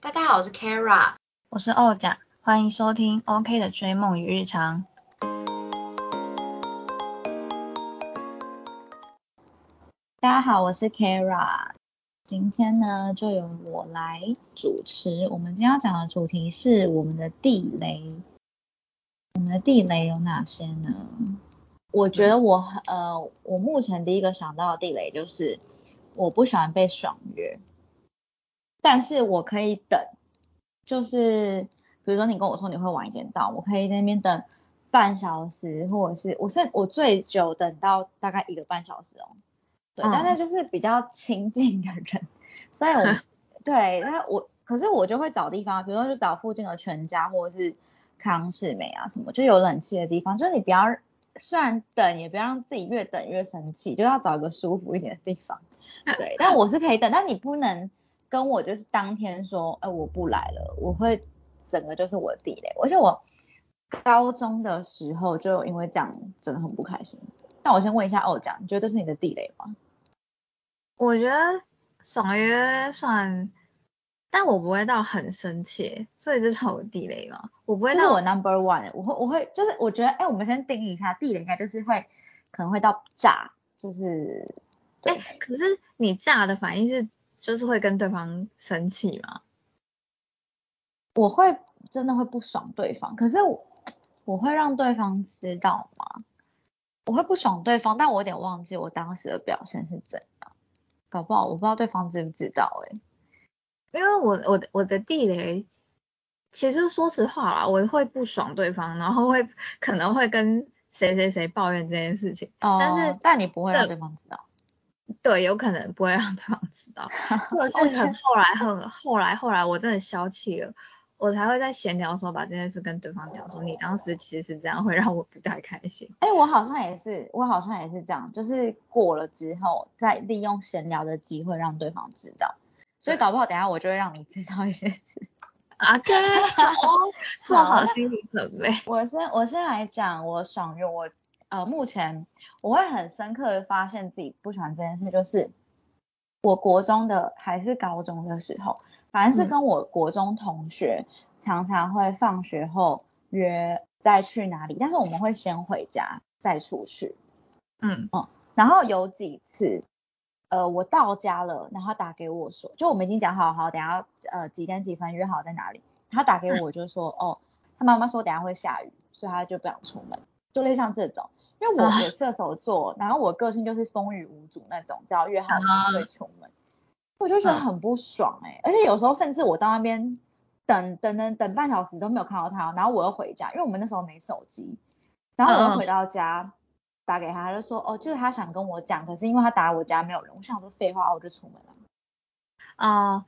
大家好，我是 Kara，我是欧甲，欢迎收听 OK 的追梦与日常。大家好，我是 Kara，今天呢就由我来主持。我们今天要讲的主题是我们的地雷。我们的地雷有哪些呢？我觉得我呃，我目前第一个想到的地雷就是我不喜欢被爽约。但是我可以等，就是比如说你跟我说你会晚一点到，我可以在那边等半小时，或者是我是我最久等到大概一个半小时哦。对，但是就是比较亲近的人，所以我 对，那我可是我就会找地方，比如说就找附近的全家或者是康士美啊什么，就有冷气的地方，就是你不要虽然等也不要让自己越等越生气，就要找一个舒服一点的地方。对，但我是可以等，但你不能。跟我就是当天说，哎，我不来了，我会整个就是我的地雷，而且我高中的时候就因为这样真的很不开心。那我先问一下欧讲，你觉得这是你的地雷吗？我觉得爽约算，但我不会到很生气，所以这是我的地雷吗？我不会到我 number one，我会我会就是我觉得，哎，我们先定义一下地雷，应该就是会可能会到炸，就是哎，可是你炸的反应是？就是会跟对方生气吗？我会真的会不爽对方，可是我我会让对方知道吗？我会不爽对方，但我有点忘记我当时的表现是怎样，搞不好我不知道对方知不知道哎。因为我我我的地雷，其实说实话啦，我会不爽对方，然后会 可能会跟谁谁谁抱怨这件事情，但是但你不会让对方知道。对，有可能不会让 对方知道，或者是很后来很后来后来我真的消气了，我才会在闲聊的时候把这件事跟对方讲说，你当时其实这样会让我不太开心。哎，我好像也是，我好像也是这样，就是过了之后再利用闲聊的机会让对方知道，所以搞不好等下我就会让你知道一些事。啊，对做好心理准备。我先我先来讲我爽约我。呃，目前我会很深刻的发现自己不喜欢这件事，就是我国中的还是高中的时候，反正是跟我国中同学常常会放学后约再去哪里，但是我们会先回家再出去。嗯嗯，然后有几次，呃，我到家了，然后打给我说，就我们已经讲好好，等下呃几点几分约好在哪里，他打给我就说，哦，他妈妈说等下会下雨，所以他就不想出门，就类似像这种。因为我是射手座，然后我个性就是风雨无阻那种，只要约好就会出门，我就觉得很不爽哎，而且有时候甚至我到那边等等等等半小时都没有看到他，然后我又回家，因为我们那时候没手机，然后我又回到家打给他，他就说哦，就是他想跟我讲，可是因为他打我家没有人，我想说废话，我就出门了。哦。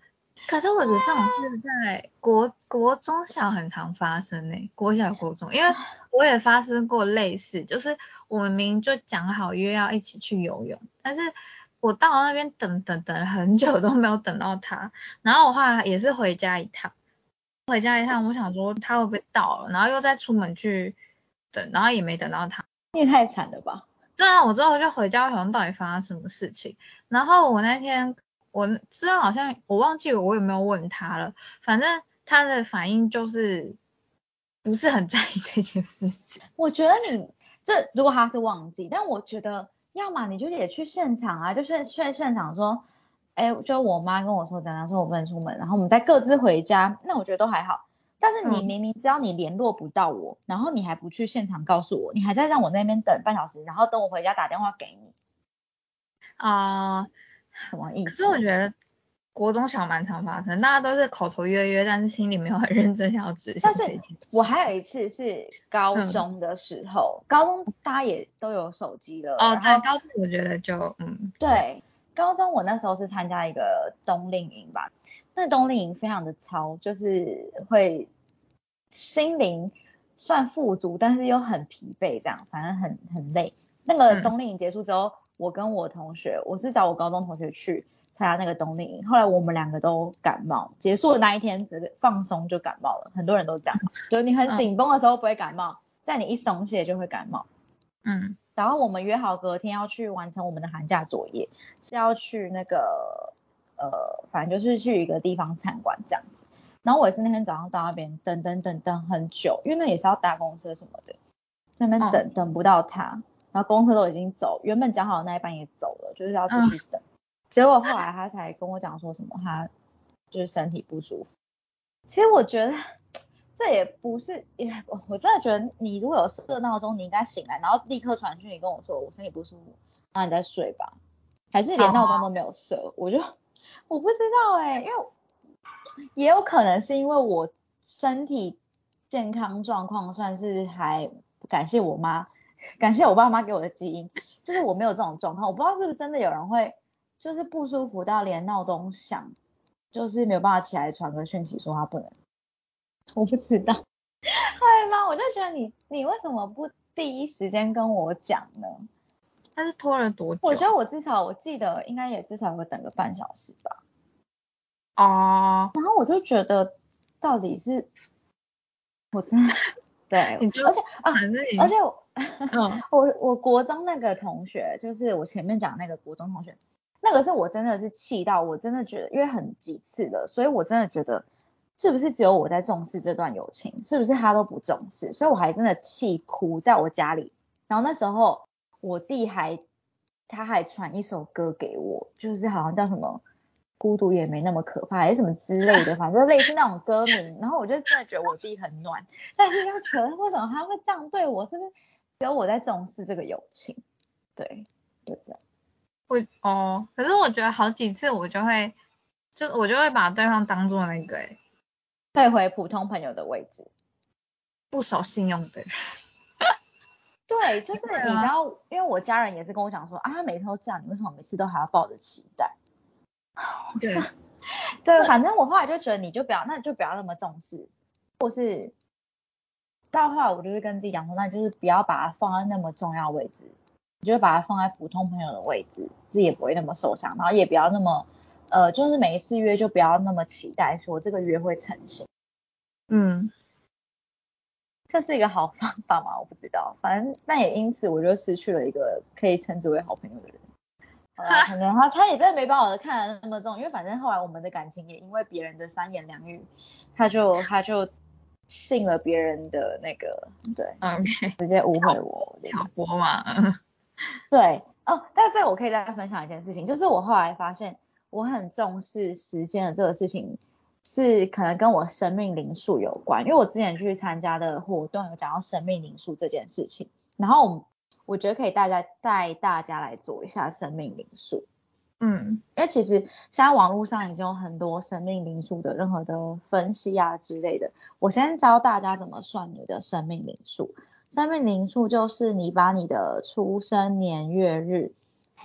可是我觉得这种事在国国中小很常发生呢，国小国中，因为我也发生过类似，就是我们明明就讲好约要一起去游泳，但是我到那边等等等很久都没有等到他，然后我后来也是回家一趟，回家一趟，我想说他会不会到了，然后又再出门去等，然后也没等到他，你也太惨了吧？对啊，我之后就回家，我想到底发生什么事情，然后我那天。我虽然好像我忘记我有没有问他了，反正他的反应就是不是很在意这件事情。我觉得你这如果他是忘记，但我觉得要么你就也去现场啊，就是去现场说，哎，就我妈跟我说，等下说我不能出门，然后我们再各自回家，那我觉得都还好。但是你明明知道你联络不到我，然后你还不去现场告诉我，你还在让我那边等半小时，然后等我回家打电话给你啊。什么意思？可是我觉得国中小蛮常发生，大家都是口头约约，但是心里没有很认真想要执行。但是我还有一次是高中的时候，高中大家也都有手机了。哦，对，高中我觉得就嗯，对，高中我那时候是参加一个冬令营吧，那冬令营非常的超，就是会心灵算富足，但是又很疲惫，这样反正很很累。那个冬令营结束之后。我跟我同学，我是找我高中同学去参加那个冬令营，后来我们两个都感冒，结束的那一天，整个放松就感冒了。很多人都这样，就是你很紧绷的时候不会感冒，在你一松懈就会感冒。嗯，然后我们约好隔天要去完成我们的寒假作业，是要去那个呃，反正就是去一个地方参观这样子。然后我也是那天早上到那边等等等等很久，因为那也是要搭公车什么的，那边等等不到他，然后公车都已经走，原本讲好的那一班也走了，就是要继续等。结果后来他才跟我讲说什么，他就是身体不舒服。其实我觉得这也不是，也我我真的觉得你如果有设闹钟，你应该醒来，然后立刻传讯你跟我说我身体不舒服，那你再睡吧。还是连闹钟都没有设，我就我不知道哎，因为也有可能是因为我身体健康状况算是还感谢我妈，感谢我爸妈给我的基因，就是我没有这种状况。我不知道是不是真的有人会就是不舒服到连闹钟响，就是没有办法起来传个讯息说他不能，我不知道会吗？我就觉得你你为什么不第一时间跟我讲呢？他是拖了多久？我觉得我至少我记得应该也至少会等个半小时吧。哦。然后我就觉得到底是，我真的对，而且啊，而且我，我我国中那个同学，就是我前面讲那个国中同学，那个是我真的是气到，我真的觉得因为很几次了，所以我真的觉得是不是只有我在重视这段友情，是不是他都不重视？所以我还真的气哭在我家里，然后那时候。我弟还，他还传一首歌给我，就是好像叫什么“孤独也没那么可怕”还是什么之类的，反正类似那种歌名。然后我就真的觉得我弟很暖，但是又觉得为什么他会这样对我？是不是只有我在重视这个友情？对，就这样。我哦，可是我觉得好几次我就会，就我就会把对方当做那个，退回普通朋友的位置，不守信用的人。对，就是你知道，因为我家人也是跟我讲说啊，每次都这样，你为什么每次都还要抱着期待？对，对，反正我后来就觉得，你就不要，那就不要那么重视，或是到后来我就是跟自己讲说，那就是不要把它放在那么重要位置，你就把它放在普通朋友的位置，自己也不会那么受伤，然后也不要那么呃，就是每一次约就不要那么期待说这个约会成型。嗯。这是一个好方法吗？我不知道，反正那也因此我就失去了一个可以称之为好朋友的人。可能他他也真的没把我的看得那么重，因为反正后来我们的感情也因为别人的三言两语，他就他就信了别人的那个，对，OK，直接误会我挑拨嘛。对，哦，但这我可以再分享一件事情，就是我后来发现我很重视时间的这个事情。是可能跟我生命灵数有关，因为我之前去参加的活动有讲到生命灵数这件事情，然后我觉得可以大家带大家来做一下生命灵数，嗯，因为其实现在网络上已经有很多生命灵数的任何的分析啊之类的，我先教大家怎么算你的生命灵数。生命灵数就是你把你的出生年月日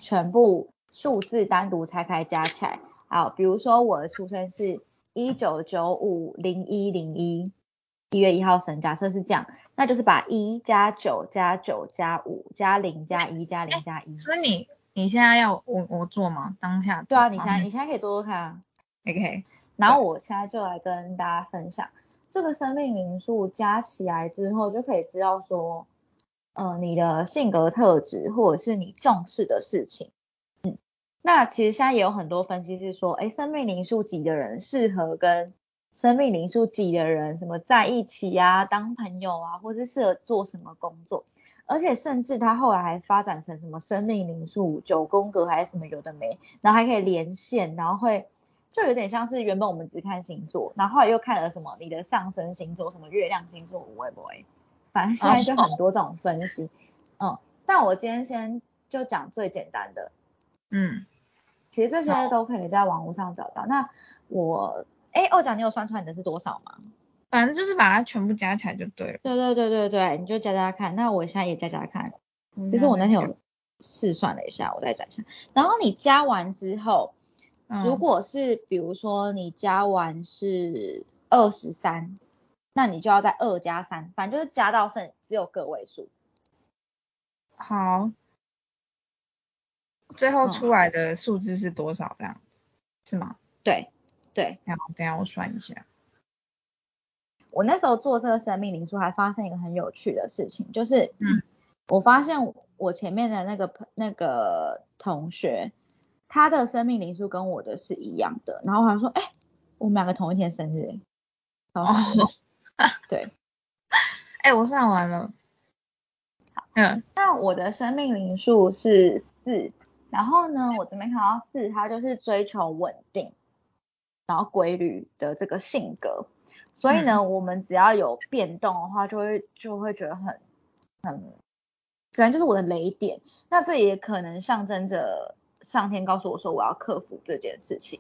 全部数字单独拆开加起来，好，比如说我的出生是。一九九五零一零一一月一号生，假设是这样，那就是把一加九加九加五加零加一加零加一。所以你你现在要我我做吗？当下？对啊，你现在你现在可以做做看啊。OK，然后我现在就来跟大家分享这个生命灵数加起来之后，就可以知道说，呃，你的性格特质或者是你重视的事情。嗯那其实现在也有很多分析是说，哎，生命灵数几的人适合跟生命灵数几的人什么在一起呀，当朋友啊，或是适合做什么工作，而且甚至他后来还发展成什么生命灵数九宫格还是什么有的没，然后还可以连线，然后会就有点像是原本我们只看星座，然后后来又看了什么你的上升星座，什么月亮星座，会不会？反正现在就很多这种分析，嗯，但我今天先就讲最简单的，嗯。其实这些都可以在网络上找到。那我，哎，二甲你有算出来你的是多少吗？反正就是把它全部加起来就对了。对对对对对，你就加加看。那我现在也加加看。其实我那天有试算了一下，我再讲一下。然后你加完之后，如果是比如说你加完是二十三，那你就要在二加三，反正就是加到剩只有个位数。好。最后出来的数字是多少？这样子是吗？对对。然后等下我算一下。我那时候做这个生命灵数，还发生一个很有趣的事情，就是，嗯，我发现我前面的那个那个同学，他的生命灵数跟我的是一样的，然后我还说，哎，我们两个同一天生日，哦，对，哎，我算完了，好，嗯，那我的生命灵数是四，然后呢，我这边看到四，它就是追求稳定，然后规律的这个性格，所以呢，我们只要有变动的话，就会就会觉得很很，自然就是我的雷点，那这也可能象征着。上天告诉我说我要克服这件事情，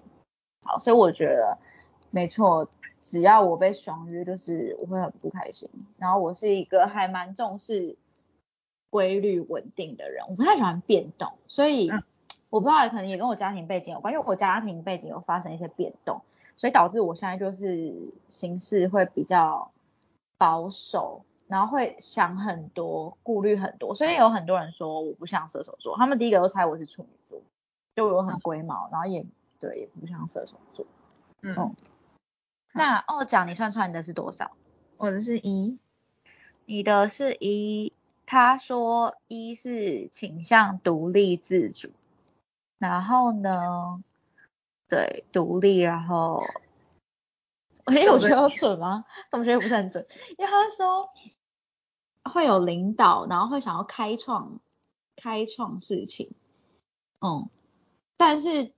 好，所以我觉得没错，只要我被爽约，就是我会很不开心。然后我是一个还蛮重视规律稳定的人，我不太喜欢变动，所以我不知道可能也跟我家庭背景有关，因为我家庭背景有发生一些变动，所以导致我现在就是行事会比较保守。然后会想很多，顾虑很多，所以有很多人说我不像射手座，他们第一个都猜我是处女座，就我很龟毛，然后也对，也不像射手座。嗯，那哦，讲你算出来你的是多少？我的是一，你的是一，他说一是倾向独立自主，然后呢，对，独立，然后。哎，我觉得准吗？怎么觉得不是很准？因为他说会有领导，然后会想要开创开创事情，嗯，但是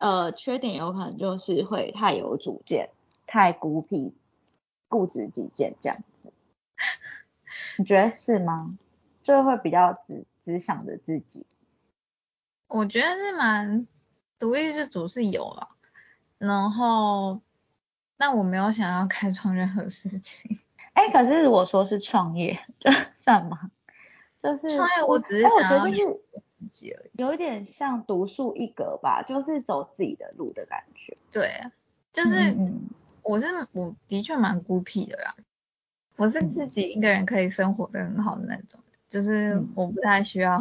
呃，缺点有可能就是会太有主见，太孤僻，固执己见这样子。你觉得是吗？就会比较只只想着自己。我觉得是蛮独立自主是有了，然后。那我没有想要开创任何事情。哎，可是如果说是创业，这算吗？就是创业，我只是想要自己而已，有一点像独树一格吧，就是走自己的路的感觉。对，就是我是我的确蛮孤僻的啦，我是自己一个人可以生活的很好的那种，就是我不太需要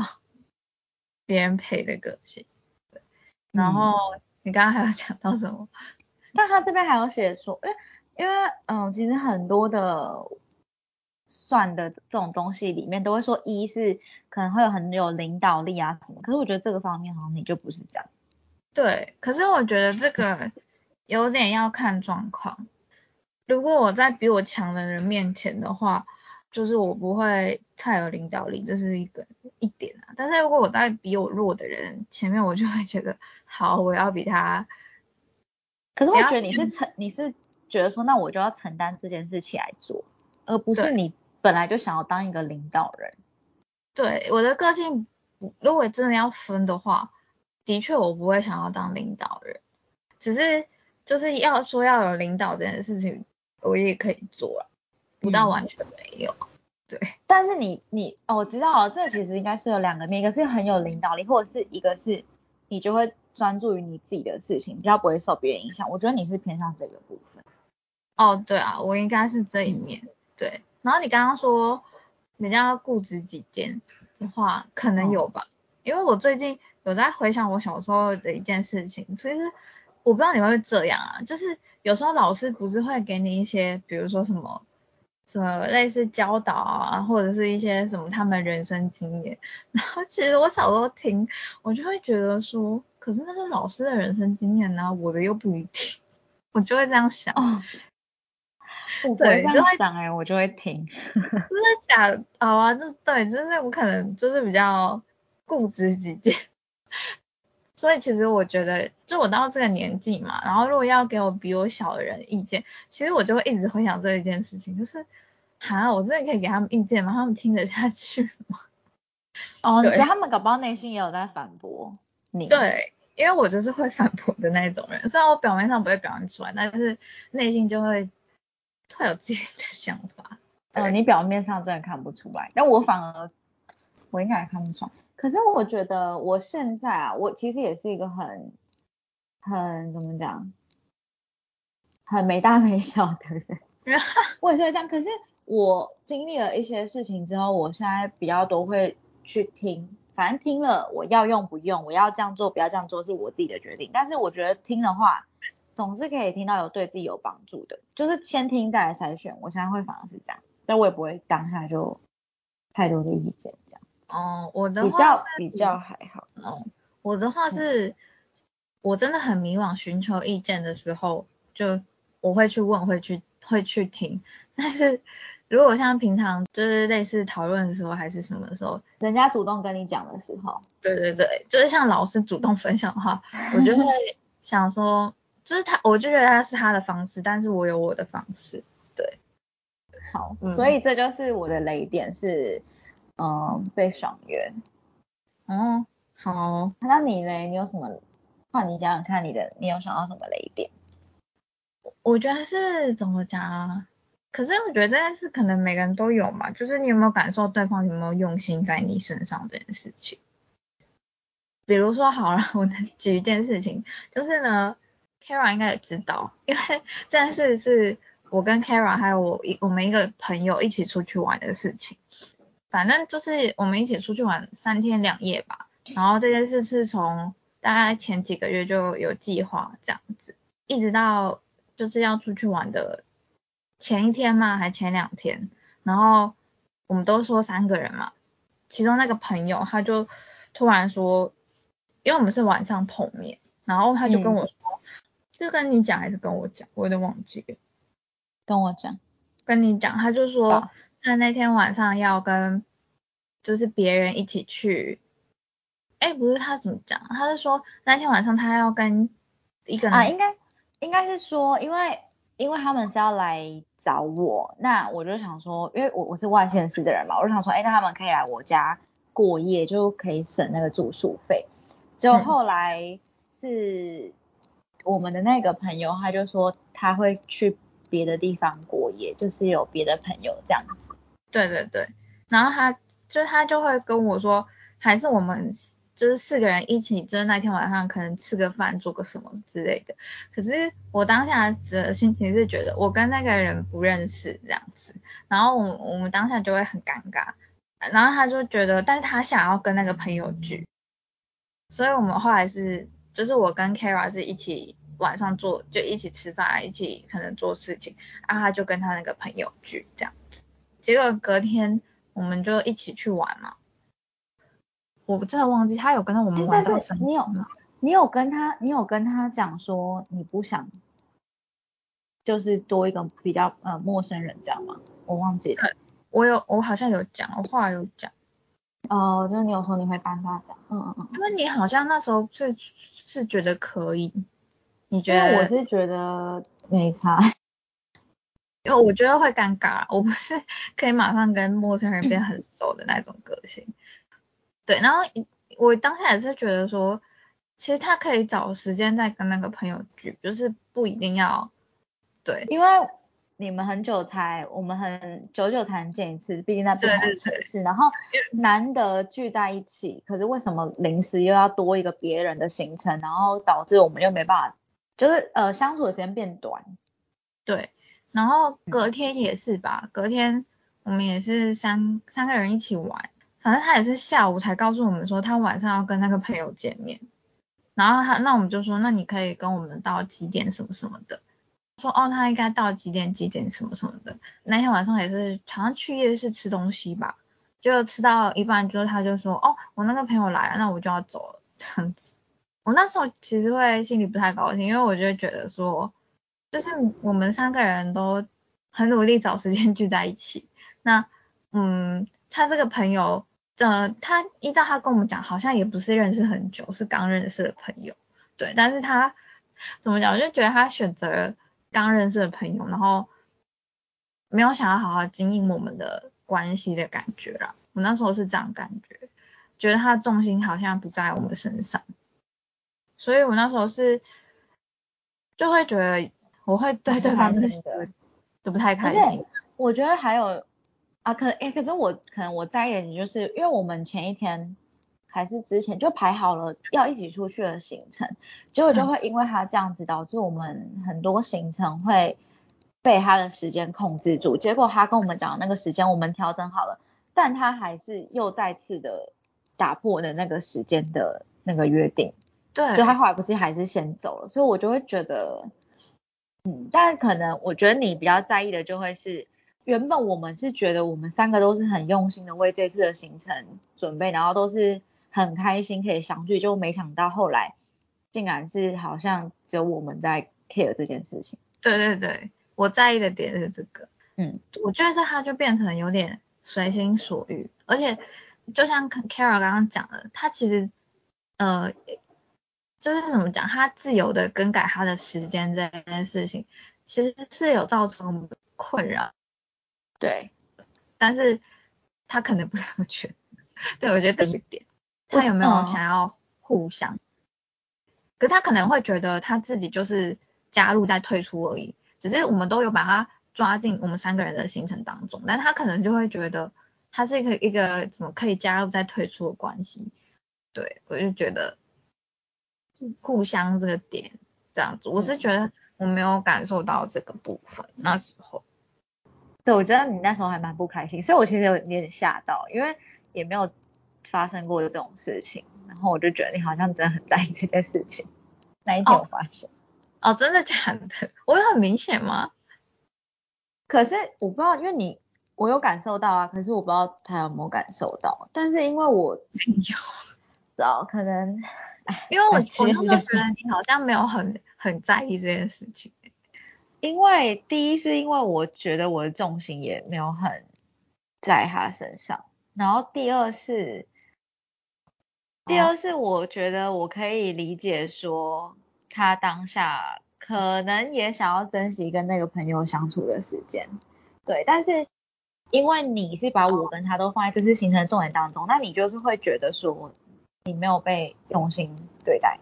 别人陪的个性。对然后你刚刚还有讲到什么？但他这边还有写说，因为因为嗯，其实很多的算的这种东西里面都会说一是可能会有很有领导力啊什么，可是我觉得这个方面好像你就不是这样。对，可是我觉得这个有点要看状况。如果我在比我强的人面前的话，就是我不会太有领导力，这是一个一点啊。但是如果我在比我弱的人前面，我就会觉得好，我要比他。可是我觉得你是承，你是觉得说，那我就要承担这件事情来做，而不是你本来就想要当一个领导人。对，我的个性，如果真的要分的话，的确我不会想要当领导人，只是就是要说要有领导这件事情，我也可以做了，不到完全没有。对，但是你你哦，我知道了，这其实应该是有两个面，一个是很有领导力，或者是一个是你就会。专注于你自己的事情，比较不会受别人影响。我觉得你是偏向这个部分。哦，对啊，我应该是这一面。对，然后你刚刚说比较固执己见的话，可能有吧。因为我最近有在回想我小时候的一件事情，其实我不知道你会不会这样啊，就是有时候老师不是会给你一些，比如说什么。什么类似教导啊，或者是一些什么他们人生经验，然后其实我小时候听，我就会觉得说，可是那是老师的人生经验呢，我的又不一定，我就会这样想。哦，对，这样想哎，我就会听。真的假的？好啊，就对，就是我可能就是比较固执己见。所以其实我觉得，就我到这个年纪嘛，然后如果要给我比我小的人意见，其实我就会一直回想这一件事情，就是，哈，我真的可以给他们意见吗？他们听得下去吗？哦，你觉得他们搞不好内心也有在反驳你？对，因为我就是会反驳的那种人，虽然我表面上不会表现出来，但是内心就会会有自己的想法。哦，你表面上真的看不出来，但我反而，我应该也看不出来。可是我觉得我现在啊，我其实也是一个很很怎么讲，很没大没小的人。我也是这样。可是我经历了一些事情之后，我现在比较多会去听，反正听了我要用不用，我要这样做不要这样做是我自己的决定。但是我觉得听的话，总是可以听到有对自己有帮助的，就是先听再来筛选。我现在会反而是这样，但我也不会当下就太多的意见。哦，我的话比较比较还好。哦，我的话是我真的很迷惘，寻求意见的时候，就我会去问，会去会去听。但是如果像平常就是类似讨论的时候，还是什么时候，人家主动跟你讲的时候，对对对，就是像老师主动分享的话，我就会想说，就是他，我就觉得他是他的方式，但是我有我的方式，对。好，所以这就是我的雷点是，嗯，被爽约。哦，好，那你嘞？你有什么？换你讲讲看，你的你有想到什么雷点？我觉得是怎么讲啊？可是我觉得这件事可能每个人都有嘛，就是你有没有感受对方有没有用心在你身上这件事情。比如说好了，我举一件事情，就是呢，Kara 应该也知道，因为这件事是我跟 Kara 还有我一我们一个朋友一起出去玩的事情。反正就是我们一起出去玩三天两夜吧，然后这件事是从大概前几个月就有计划这样子，一直到就是要出去玩的前一天嘛，还前两天，然后我们都说三个人嘛，其中那个朋友他就突然说，因为我们是晚上碰面，然后他就跟我说，就跟你讲还是跟我讲，我有点忘记了，跟我讲，跟你讲，他就说。他那天晚上要跟就是别人一起去，哎，不是他怎么讲？他是说那天晚上他要跟一个啊，应该应该是说，因为因为他们是要来找我，那我就想说，因为我我是外县市的人嘛，我就想说，哎，那他们可以来我家过夜，就可以省那个住宿费。就后来是我们的那个朋友，他就说他会去别的地方过夜，就是有别的朋友这样子。对对对，然后他就他就会跟我说，还是我们就是四个人一起，就是那天晚上可能吃个饭，做个什么之类的。可是我当下的心情是觉得我跟那个人不认识这样子，然后我我们当下就会很尴尬。然后他就觉得，但是他想要跟那个朋友聚，所以我们后来是就是我跟 Kara 是一起晚上做就一起吃饭，一起可能做事情，然后他就跟他那个朋友聚这样子。结果隔天我们就一起去玩嘛，我真的忘记他有跟他我们玩到什么。你有你有跟他你有跟他讲说你不想，就是多一个比较呃陌生人这样吗？我忘记了。我有我好像有讲，我话有讲。哦，就是你有说你会跟他讲，嗯嗯嗯。因为你好像那时候是是觉得可以，你觉得？我是觉得没差。因为我觉得会尴尬，我不是可以马上跟陌生人变很熟的那种个性。对，然后我当下也是觉得说，其实他可以找时间再跟那个朋友聚，就是不一定要对。因为你们很久才，我们很久久才能见一次，毕竟在不同的城市，然后难得聚在一起，可是为什么临时又要多一个别人的行程，然后导致我们又没办法，就是呃相处的时间变短。对。然后隔天也是吧，隔天我们也是三三个人一起玩，反正他也是下午才告诉我们说他晚上要跟那个朋友见面，然后他那我们就说那你可以跟我们到几点什么什么的，说哦他应该到几点几点什么什么的，那天晚上也是好像去夜市吃东西吧，就吃到一半之后他就说哦我那个朋友来了，那我就要走了这样子，我那时候其实会心里不太高兴，因为我就觉得说。就是我们三个人都很努力找时间聚在一起。那，嗯，他这个朋友，呃，他依照他跟我们讲，好像也不是认识很久，是刚认识的朋友。对，但是他怎么讲，我就觉得他选择刚认识的朋友，然后没有想要好好经营我们的关系的感觉啦。我那时候是这样感觉，觉得他的重心好像不在我们身上，所以我那时候是就会觉得。我会对这方面都不太开心。我觉得还有啊，可哎，可是我可能我在意的，就是因为我们前一天还是之前就排好了要一起出去的行程，结果就会因为他这样子导致我们很多行程会被他的时间控制住。结果他跟我们讲的那个时间我们调整好了，但他还是又再次的打破了那个时间的那个约定。对，所以他后来不是还是先走了，所以我就会觉得。嗯，但可能我觉得你比较在意的就会是，原本我们是觉得我们三个都是很用心的为这次的行程准备，然后都是很开心可以相聚，就没想到后来竟然是好像只有我们在 care 这件事情。对对对，我在意的点是这个。嗯，我觉得这他就变成有点随心所欲，而且就像 Carol 刚刚讲的，他其实呃，就是怎么讲，他自由的更改他的时间这件事情，其实是有造成困扰。对，但是他可能不这么觉得。对，我觉得这一点，他有没有想要互相？可他可能会觉得他自己就是加入再退出而已，只是我们都有把他抓进我们三个人的行程当中，但他可能就会觉得他是一个一个怎么可以加入再退出的关系。对，我就觉得互相这个点这样子，我是觉得我没有感受到这个部分那时候。对，我觉得你那时候还蛮不开心，所以我其实有点吓到，因为也没有发生过这种事情。然后我就觉得你好像真的很在意这件事情。哪一天我发现，哦，真的假的？我有很明显吗？可是我不知道，因为你我有感受到啊，可是我不知道他有没有感受到。但是因为我有，知道可能，因为我我那时候觉得你好像没有很很在意这件事情。因为第一是因为我觉得我的重心也没有很在他身上，然后第二是。第二是我觉得我可以理解说他当下可能也想要珍惜跟那个朋友相处的时间，对，但是因为你是把我跟他都放在这次行程的重点当中，那你就是会觉得说你没有被用心对待，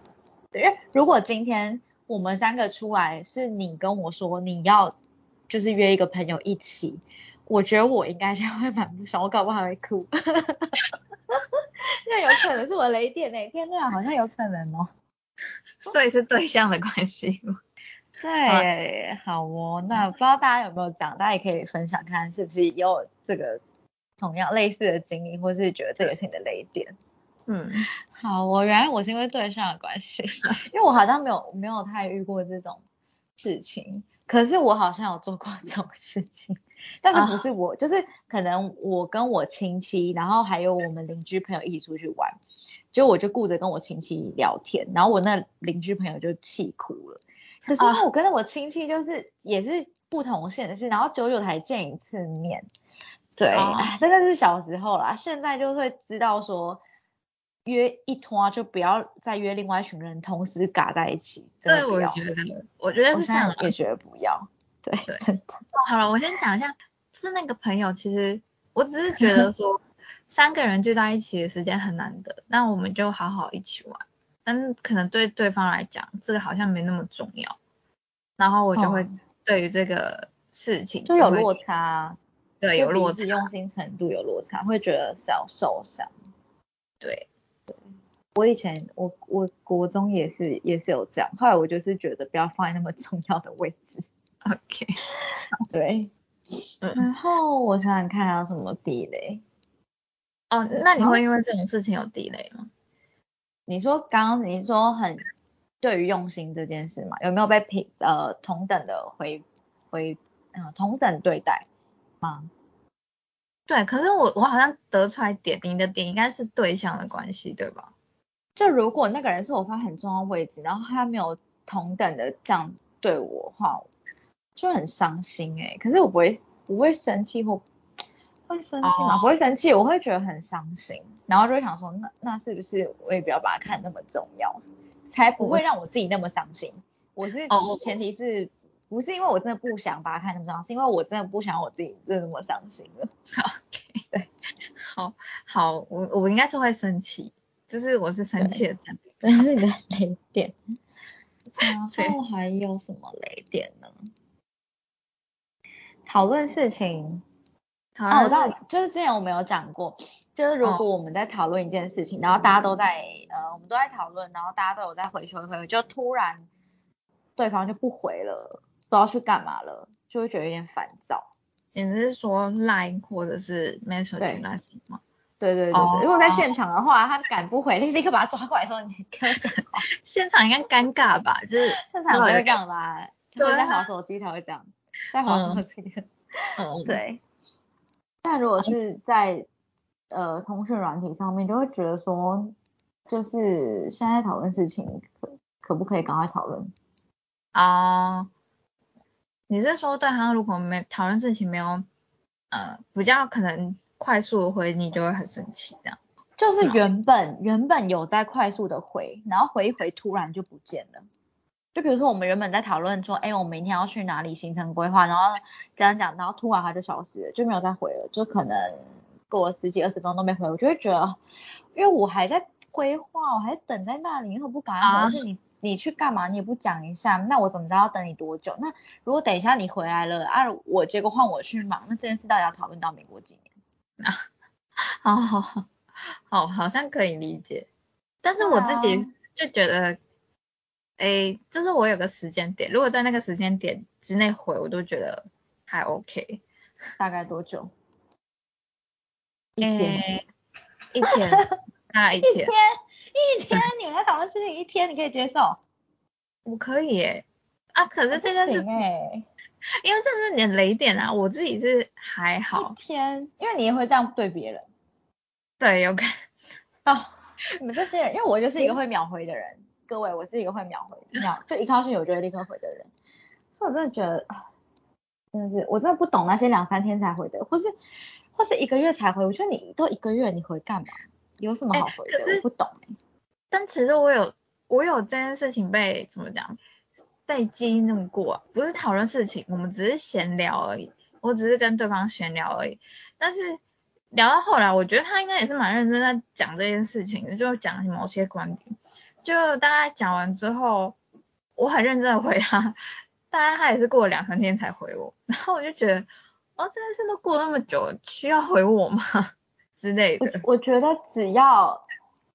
对，因为如果今天我们三个出来是你跟我说你要就是约一个朋友一起，我觉得我应该就会蛮不爽，我搞不好会哭。那有可能是我雷点诶，天哪，好像有可能哦。所以是对象的关系吗？对，好哦。那不知道大家有没有讲，大家也可以分享看，是不是也有这个同样类似的经历，或是觉得这个是你的雷点？嗯，好，我原来我是因为对象的关系，因为我好像没有没有太遇过这种事情，可是我好像有做过 这种事情。但是不是我，就是可能我跟我亲戚，然后还有我们邻居朋友一起出去玩，就我就顾着跟我亲戚聊天，然后我那邻居朋友就气哭了。可是因为我跟我亲戚就是也是不同县市，然后久久才见一次面，对，真的是小时候啦，现在就会知道说约一拖就不要再约另外一群人同时嘎在一起。对，我觉得，我觉得是这样，也觉得不要。对对，好了，我先讲一下，是那个朋友，其实我只是觉得说，三个人聚在一起的时间很难得，那我们就好好一起玩。但可能对对方来讲，这个好像没那么重要，然后我就会对于这个事情就有落差，对，有落差，用心程度有落差，会觉得小受伤。对对，我以前我我国中也是也是有这样，后来我就是觉得不要放在那么重要的位置。OK，对，然后我想想看还有什么地雷。哦，那你会因为这种事情有地雷吗？你说刚刚你说很对于用心这件事嘛，有没有被平呃同等的回回嗯同等对待吗？对，可是我我好像得出来点，你的点应该是对象的关系对吧？就如果那个人是我放很重要位置，然后他没有同等的这样对我的话。就很伤心哎，可是我不会不会生气或会生气吗？不会生气，我会觉得很伤心，然后就会想说，那那是不是我也不要把他看那么重要，才不会让我自己那么伤心。我是前提是不是因为我真的不想把它看那么重要，是因为我真的不想我自己真的那么伤心了。OK，对，好好，我我应该是会生气，就是我是生气的这但 是你的雷点，然后还有什么雷点呢？讨论事情，哦，我知道，就是之前我们有讲过，就是如果我们在讨论一件事情，然后大家都在，呃，我们都在讨论，然后大家都有在回回回，就突然对方就不回了，不知道去干嘛了，就会觉得有点烦躁。你是说 Line 或者是 Message 那些吗？对对对对，如果在现场的话，他赶不回，你立刻把他抓过来说，你跟我讲话。现场应该尴尬吧？就是现场会这样吧？对，在滑手机才会这样。在黄色这个，嗯，对。但如果是在呃通讯软体上面，就会觉得说，就是现在讨论事情可可不可以赶快讨论？哦，你是说对他如果没讨论事情没有，呃，比较可能快速的回你就会很生气这样？就是原本原本有在快速的回，然后回一回突然就不见了。就比如说我们原本在讨论说，哎，我们明天要去哪里，行程规划，然后讲讲，然后突然他就消失了，就没有再回了，就可能过了十几二十分钟都没回，我就会觉得，因为我还在规划，我还等在那里，你何不赶快回？而且你你去干嘛？你也不讲一下，那我怎么知道要等你多久？那如果等一下你回来了啊，我结果换我去忙，那这件事到底要讨论到美国几年？啊，好好好，好，好像可以理解，但是我自己就觉得。哎，就是我有个时间点，如果在那个时间点之内回，我都觉得还 OK。大概多久？一天。一天。啊，一天。一天，你们在讨论事情一天，你可以接受？我可以诶。啊，可是这个是，因为这是你的雷点啊，我自己是还好。一天，因为你也会这样对别人。对，有可能。哦，你们这些人，因为我就是一个会秒回的人。各位，我是一个会秒回秒，就一看到讯息我就会立刻回的人，所以我真的觉得，真的是我真的不懂那些两三天才回的，或是或是一个月才回，我觉得你都一个月你回干嘛？有什么好回的？我不懂哎。但其实我有我有这件事情被怎么讲被激怒过，不是讨论事情，我们只是闲聊而已，我只是跟对方闲聊而已。但是聊到后来，我觉得他应该也是蛮认真在讲这件事情，就讲某些观点。就大概讲完之后，我很认真的回他，大概他也是过了两三天才回我，然后我就觉得，哦，这件事都过那么久，需要回我吗 之类的？我觉得只要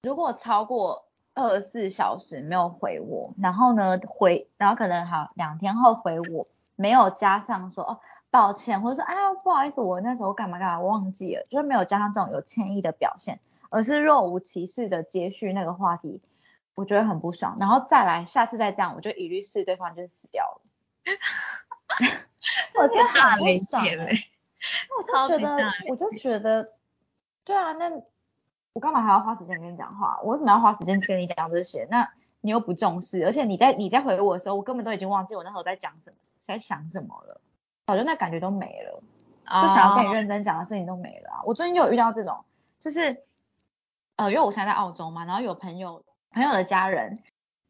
如果超过二十四小时没有回我，然后呢回，然后可能好两天后回我，没有加上说哦抱歉，或者说啊不好意思，我那时候干嘛干嘛忘记了，就是没有加上这种有歉意的表现，而是若无其事的接续那个话题。我觉得很不爽，然后再来，下次再这样，我就一律是对方就死掉了。我真的很不爽哎！我就觉得，我就觉得，对啊，那我干嘛还要花时间跟你讲话？我为什么要花时间跟你讲这些？那你又不重视，而且你在你在回我的时候，我根本都已经忘记我那时候在讲什么，在想什么了，早就那感觉都没了，就想要跟你认真讲的事情都没了啊！我最近就有遇到这种，就是呃，因为我现在在澳洲嘛，然后有朋友。朋友的家人，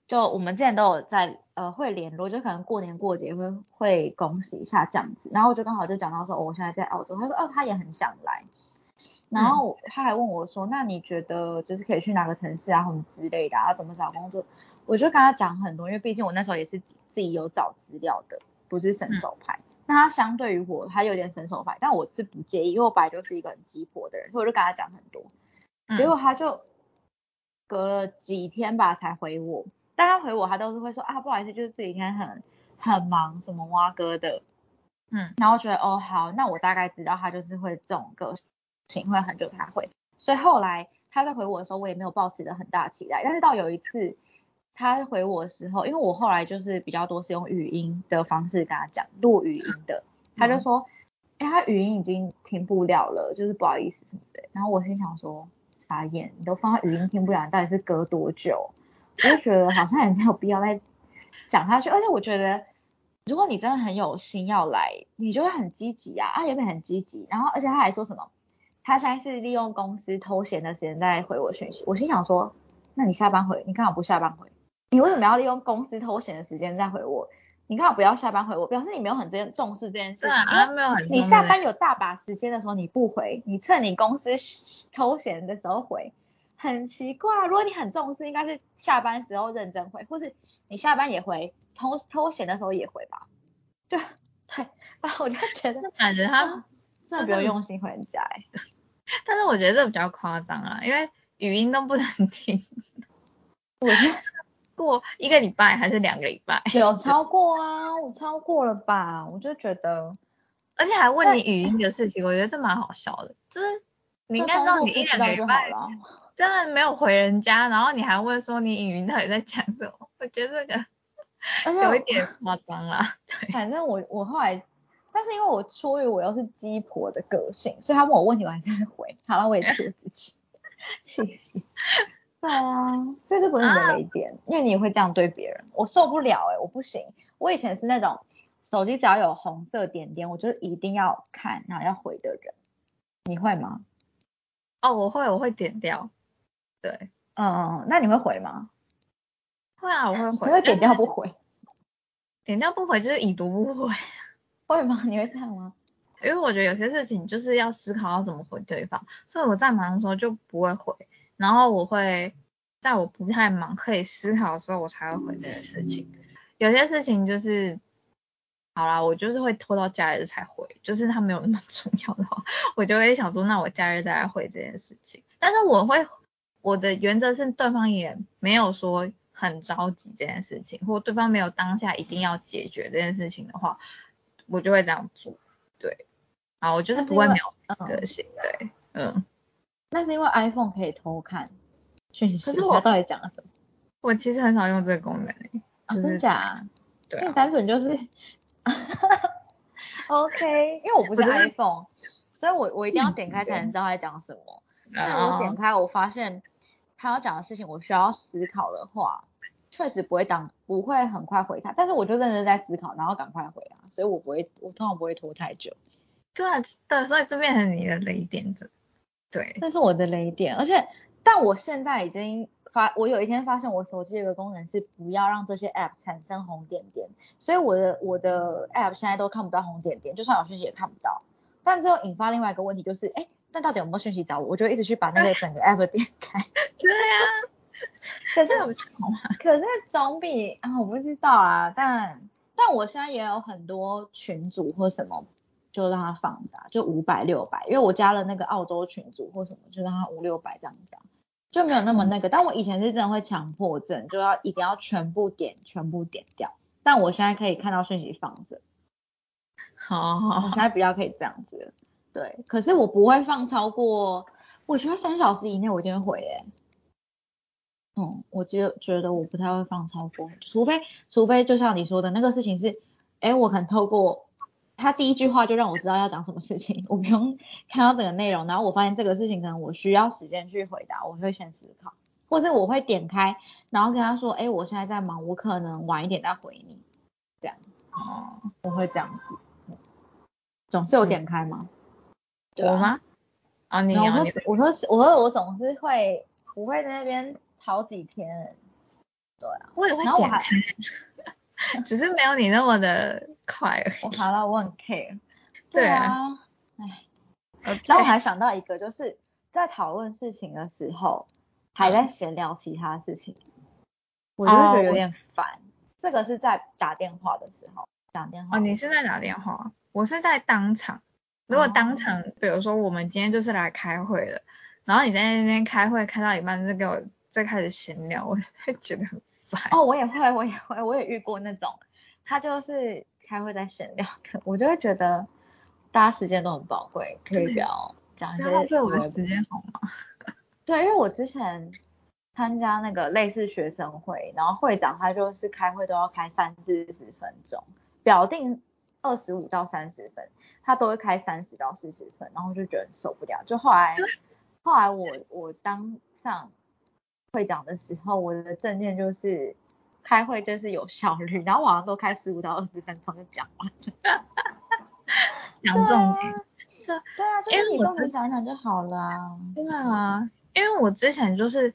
就我们之前都有在呃会联络，就可能过年过节会会恭喜一下这样子，然后我就刚好就讲到说，哦我现在在澳洲，他说哦他也很想来，然后他还问我说，那你觉得就是可以去哪个城市啊，什么之类的啊，怎么找工作？我就跟他讲很多，因为毕竟我那时候也是自己有找资料的，不是神手派。那他相对于我，他有点神手派，但我是不介意，因为我本来就是一个很急迫的人，所以我就跟他讲很多，结果他就。隔了几天吧才回我，但他回我他都是会说啊不好意思，就是这几天很很忙，什么挖哥的，嗯，然后觉得哦好，那我大概知道他就是会这种个性，会很久才会，所以后来他在回我的时候，我也没有抱持着很大期待，但是到有一次他回我的时候，因为我后来就是比较多是用语音的方式跟他讲录语音的，他就说，哎他语音已经听不了了，就是不好意思什么之类，然后我心想说。傻眼，你都放在语音听不了，你到底是隔多久？我就觉得好像也没有必要再讲下去。而且我觉得，如果你真的很有心要来，你就会很积极啊，啊，也会很积极。然后，而且他还说什么，他现在是利用公司偷闲的时间在回我讯息。我心想说，那你下班回，你干嘛不下班回？你为什么要利用公司偷闲的时间在回我？你干嘛不要下班回我？表示你没有很真重视这件事情。啊，没有很。你下班有大把时间的时候你不回，你趁你公司偷闲的时候回，很奇怪。如果你很重视，应该是下班时候认真回，或是你下班也回，偷偷闲的时候也回吧。对对啊，我就觉得感觉他真的比较用心回人家哎。但是我觉得这比较夸张啊，因为语音都不能听。我觉得。过一个礼拜还是两个礼拜？有超过啊，我超过了吧？我就觉得，而且还问你语音的事情，我觉得这蛮好笑的。就是你应该知道你一两个礼拜真的没有回人家，然后你还问说你语音到底在讲什么？我觉得这个有一点夸张啦。对，反正我我后来，但是因为我出于我又是鸡婆的个性，所以他问我问题我还是会回。好了，我也气自己，气死。对啊，所以这不是你的雷点，因为你也会这样对别人，我受不了哎、我不行。我以前是那种手机只要有红色点点，我就一定要看然后要回的人。你会吗？哦，我会，我会点掉。对，嗯嗯嗯，那你会回吗？会啊，我会回。你会点掉不回？点掉不回就是已读不回，会吗？你会这样吗？因为我觉得有些事情就是要思考要怎么回对方，所以我在忙的时候就不会回，然后我会在我不太忙可以思考的时候，我才会回这件事情。有些事情就是，好啦，我就是会拖到假日才回，就是它没有那么重要的话，我就会想说，那我假日再来回这件事情。但是我会，我的原则是对方也没有说很着急这件事情，或对方没有当下一定要解决这件事情的话，我就会这样做。对，啊，我就是不会秒嗯，个性，对，嗯，那是因为 iPhone 可以偷看讯息，可是我到底讲了什么？我其实很少用这个功能诶、啊就是真假？对单纯就是，OK，因为我不是 iPhone，所以我我一定要点开才能知道他在讲什么。但我点啊，开，我发现他要讲的事情，我需要思考的话，确实不会当不会很快回他，但是我就认真在思考，然后赶快回啊，所以我不会，我通常不会拖太久，对啊，对，所以这变成你的雷点子，对，这是我的雷点。而且，但我现在已经发，我有一天发现我手机有个功能是不要让这些 app 产生红点点，所以我的我的 app 现在都看不到红点点，就算有讯息也看不到。但这又引发另外一个问题，就是，哎，那到底有没有讯息找我？我就一直去把那个整个 app 点开。对啊，可是？可是总比啊，我不知道啊，但但我现在也有很多群组或什么，就让它放着啊，就五百六百，因为我加了那个澳洲群组或什么，就让它五六百这样子啊，就没有那么那个。但我以前是真的会强迫症，就要一定要全部点，全部点掉。但我现在可以看到讯息放着，好好好我现，在比较可以这样子了。对，可是我不会放超过，我觉得三小时以内我一定会回诶、嗯，我就觉得我不太会放超过，除非除非就像你说的那个事情是，哎，我可能透过他第一句话就让我知道要讲什么事情，我不用看到整个内容，然后我发现这个事情可能我需要时间去回答，我会先思考，或是我会点开，然后跟他说，哎，我现在在忙，我可能晚一点再回你，这样哦，我会这样子。嗯总是有点开吗？对吗？啊，你啊，你我说，我说，我说，我总是会不会在那边好几天，对啊，我也会然后我还点开，只是没有你那么的快而已。我好了，我很 care，对啊，哎，OK。然后我还想到一个，就是在讨论事情的时候，还在闲聊其他事情，我就觉得有点烦。这个是在打电话的时候，打电话哦，你是在打电话，我是在当场。如果当场，比如说我们今天就是来开会的，然后你在那边开会开到一半就给我再开始闲聊，我 会觉得很烦。哦，我也会，我也会，我也遇过那种，他就是开会在闲聊的，我就会觉得大家时间都很宝贵，可以不要讲一些浪费我的时间好吗？对，因为我之前参加那个类似学生会，然后会长他就是开会都要开三四十分钟，表定二十五到三十分，他都会开三十到四十分，然后就觉得受不了。就后来后来我我当上会长的时候，我的证件就是开会就是有效率，然后我好像都开十五到二十分钟就讲完了。讲重点。这对啊，就因是你重点为我之讲一讲就好了啊。对啊，因为我之前就是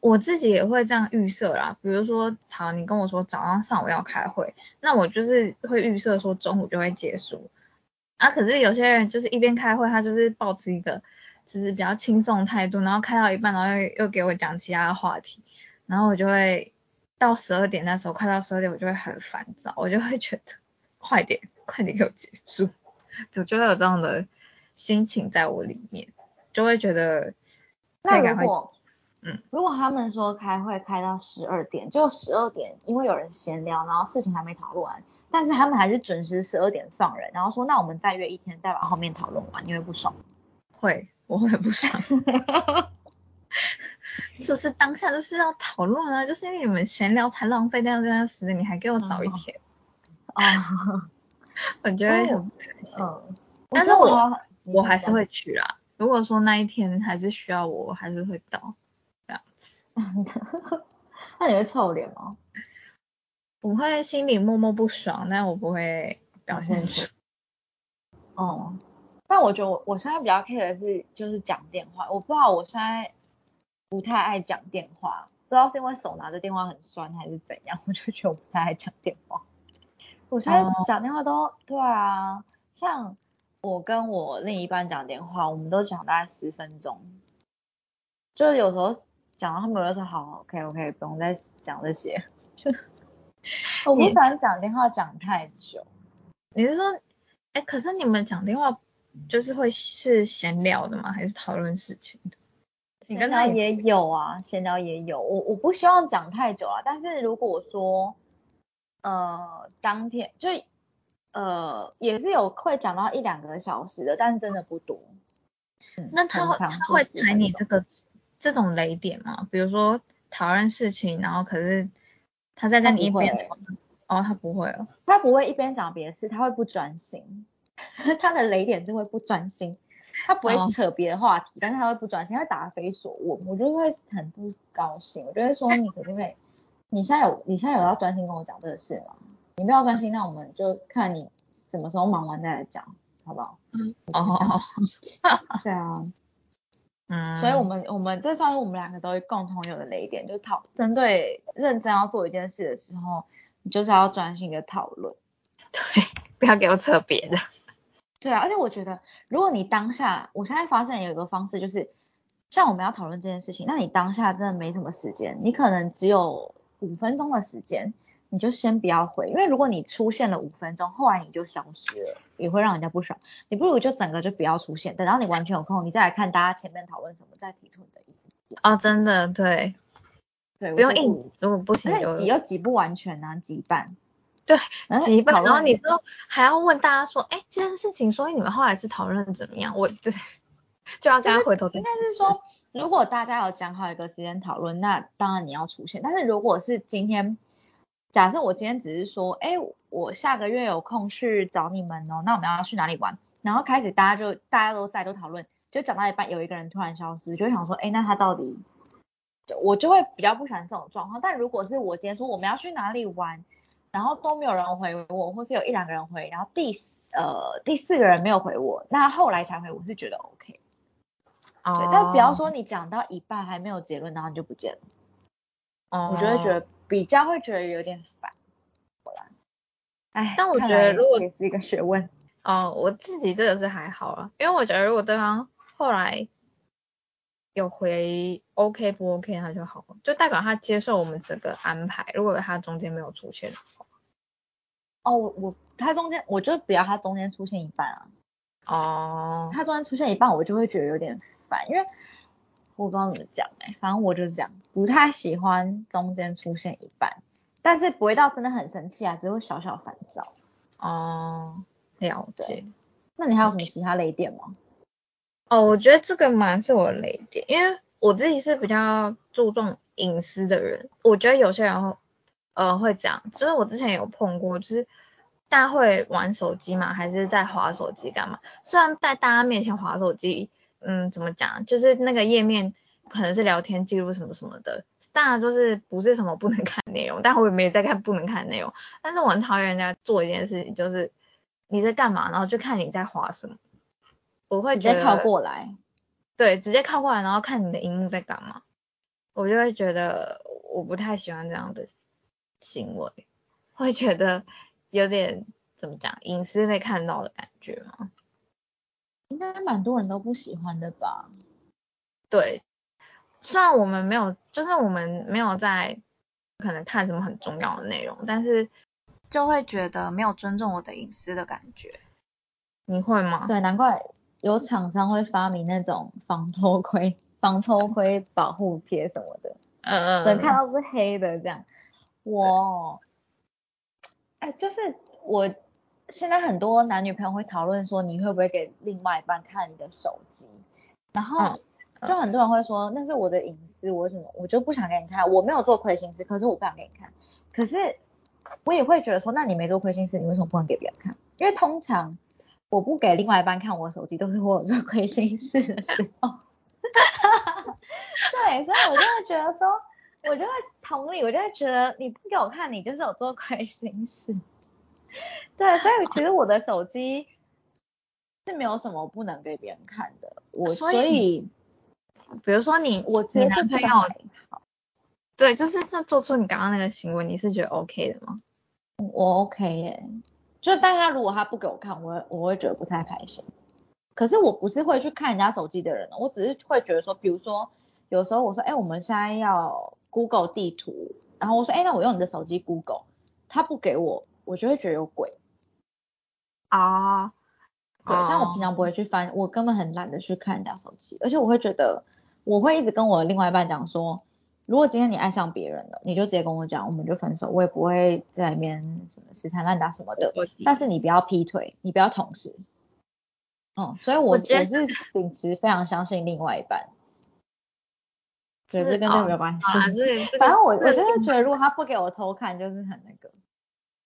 我自己也会这样预设啦，比如说，好，你跟我说早上上午要开会，那我就是会预设说中午就会结束。啊，可是有些人就是一边开会，他就是保持一个就是比较轻松的态度，然后开到一半，然后又又给我讲其他的话题，然后我就会到十二点那时候，快到十二点我就会很烦躁，我就会觉得快点快点给我结束，就就会有这样的心情在我里面，就会觉得那如果，嗯，如果他们说开会开到十二点，就十二点，因为有人闲聊，然后事情还没讨论完，但是他们还是准时十二点放人，然后说那我们再约一天，再把后面讨论完，你会不爽？会，我会不爽。就是当下就是要讨论啊，就是因为你们闲聊才浪费掉这样时间，你还给我早一天，哦，我觉得很不开心。嗯，但是我我还是会去啦。如果说那一天还是需要我，我还是会到这样子。那你会臭脸吗？我会心里默默不爽，但我不会表现出。哦，但我觉得我我现在比较 care 的是就是讲电话，我不知道我现在不太爱讲电话，不知道是因为手拿着电话很酸还是怎样，我就觉得我不太爱讲电话。我现在讲电话都对啊，像我跟我另一半讲电话，我们都讲大概十分钟，就是有时候讲到他们有时候好 OK OK，不用再讲这些，就 我不喜欢讲电话讲太久。你是说？哎，可是你们讲电话就是会是闲聊的吗？还是讨论事情的？你跟他也有啊，闲聊也有。我我不希望讲太久啊，但是如果说呃当天就呃也是有会讲到一两个小时的，但是真的不多。那他会他会踩你这个这种雷点吗？比如说讨论事情，然后可是他在跟你一边。哦，他不会哦，他不会一边讲别的事，他会不专心。他的雷点就会不专心，他不会扯别的话题，但是他会不专心，他会答非所问，我就会很不高兴。我就会说，你可不可以？你现在有你现在有要专心跟我讲这个事吗？你不要专心，那我们就看你什么时候忙完再来讲，好不好？嗯，哦，对啊，嗯，所以我们我们这算是我们两个都共同有的雷点，就讨针对认真要做一件事的时候。你就是要专心的讨论，对，不要给我扯别的。对啊，而且我觉得，如果你当下，我现在发现有一个方式，就是像我们要讨论这件事情，那你当下真的没什么时间，你可能只有五分钟的时间，你就先不要回，因为如果你出现了五分钟，后来你就消失了，也会让人家不爽。你不如就整个就不要出现，等到你完全有空，你再来看大家前面讨论什么，再提出你的意见。哦，真的，对。对，不用硬，如果不行就挤又挤不完全啊，挤一半。对，然后你说还要问大家说，哎，这件事情，所以你们后来是讨论怎么样？我对，就要跟他回头。应该是说，如果大家有讲好一个时间讨论，那当然你要出现。但是如果是今天，假设我今天只是说，哎，我下个月有空去找你们哦，那我们要去哪里玩？然后开始大家就大家都在都讨论，就讲到一半，有一个人突然消失，就想说，哎，那他到底？我就会比较不喜欢这种状况，但如果是我今天说我们要去哪里玩，然后都没有人回我，或是有一两个人回，然后第呃第四个人没有回我，那后来才回，我是觉得 OK。对，但不要说你讲到一半还没有结论，然后你就不见了。哦。我就会觉得比较会觉得有点烦。哎，但我觉得如果也是一个学问。哦，我自己这个是还好了，因为我觉得如果对方后来。有回 OK 不 OK 他就好，就代表他接受我们整个安排。如果他中间没有出现哦，我我他中间我就不要他中间出现一半啊。哦。他中间出现一半，我就会觉得有点烦，因为我不知道怎么讲哎，反正我就是这样，不太喜欢中间出现一半，但是不会到真的很生气啊，只会小小烦躁。哦，了解。那你还有什么其他雷点吗？哦，我觉得这个蛮是我的雷点，因为我自己是比较注重隐私的人。我觉得有些人呃会这样，就是我之前有碰过，就是大家会玩手机嘛，还是在划手机干嘛？虽然在大家面前划手机，嗯，怎么讲，就是那个页面可能是聊天记录什么什么的，当然就是不是什么不能看内容，但我也没在看不能看内容。但是我很讨厌人家做一件事情，就是你在干嘛，然后就看你在划什么。我会直接靠过来，对，直接靠过来，然后看你的荧幕在干嘛，我就会觉得我不太喜欢这样的行为，会觉得有点怎么讲，隐私被看到的感觉吗？应该蛮多人都不喜欢的吧？对，虽然我们没有，就是我们没有在可能看什么很重要的内容，但是就会觉得没有尊重我的隐私的感觉。你会吗？对，难怪。有厂商会发明那种防偷窥、防偷窥保护贴什么的，嗯嗯，能看到是黑的这样。我，哎，就是我现在很多男女朋友会讨论说，你会不会给另外一半看你的手机？然后就很多人会说，那是我的隐私，我什么我就不想给你看。我没有做亏心事，可是我不想给你看。可是我也会觉得说，那你没做亏心事，你为什么不能给别人看？因为通常。我不给另外一半看我手机，都是我做亏心事的时候。对，所以我就会觉得说，我就会同理，我就会觉得你不给我看，你就是有做亏心事。对，所以其实我的手机是没有什么不能给别人看的。我所所以以比如说你我觉你得这个男朋友好，对，就是这做出你刚刚那个行为，你是觉得 OK 的吗？我 OK 耶。就但他如果他不给我看，我会我会觉得不太开心。可是我不是会去看人家手机的人哦，我只是会觉得说，比如说有时候我说，哎，我们现在要 Google 地图，然后我说，哎，那我用你的手机 Google，他不给我，我就会觉得有鬼。啊，对，但我平常不会去翻，我根本很懒得去看人家手机，而且我会觉得，我会一直跟我的另外一半讲说，如果今天你爱上别人了，你就直接跟我讲，我们就分手，我也不会在里面什么死缠烂打什么的。但是你不要劈腿，你不要同时。嗯，所以我我是秉持非常相信另外一半，对，是这跟这个哦没有关系。反正我我这个真的觉得，如果他不给我偷看，就是很那个。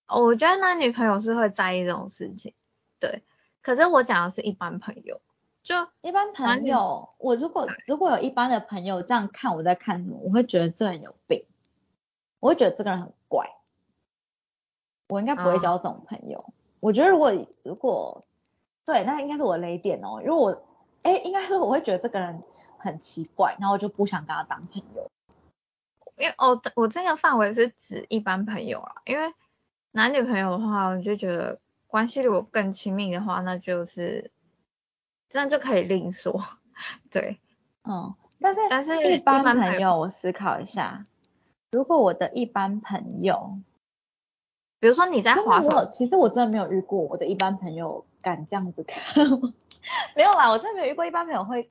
哦我觉得男女朋友是会在意这种事情，对。可是我讲的是一般朋友，就一般朋友，我如果如果有一般的朋友这样看我在看什么，我会觉得这个人有病，我会觉得这个人很怪，我应该不会哦交这种朋友。我觉得如果如果对，那应该是我的雷点哦。如果我哎，应该是我会觉得这个人很奇怪，然后我就不想跟他当朋友。因为哦，我这个范围是指一般朋友啦，因为男女朋友的话，我就觉得关系如果更亲密的话，那就是这样就可以另说，对。嗯，但是但是一般朋友，我思考一下，如果我的一般朋友，比如说你在真的滑手其实我真的没有遇过我的一般朋友敢这样子看我，没有啦，我真的没有遇过一般朋友会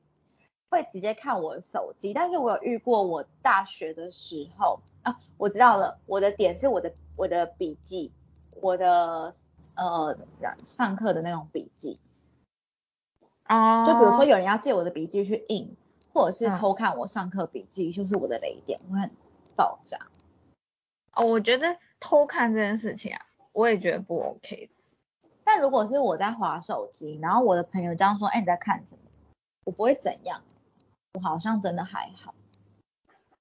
会直接看我的手机，但是我有遇过我大学的时候啊，我知道了，我的点是我的我的笔记，我的呃上课的那种笔记，哦，就比如说有人要借我的笔记去印，或者是嗯偷看我上课笔记，就是我的雷点，我会很爆炸。哦，我觉得偷看这件事情啊，我也觉得不 OK 但如果是我在划手机，然后我的朋友这样说，哎、你在看什么？我不会怎样，我好像真的还好。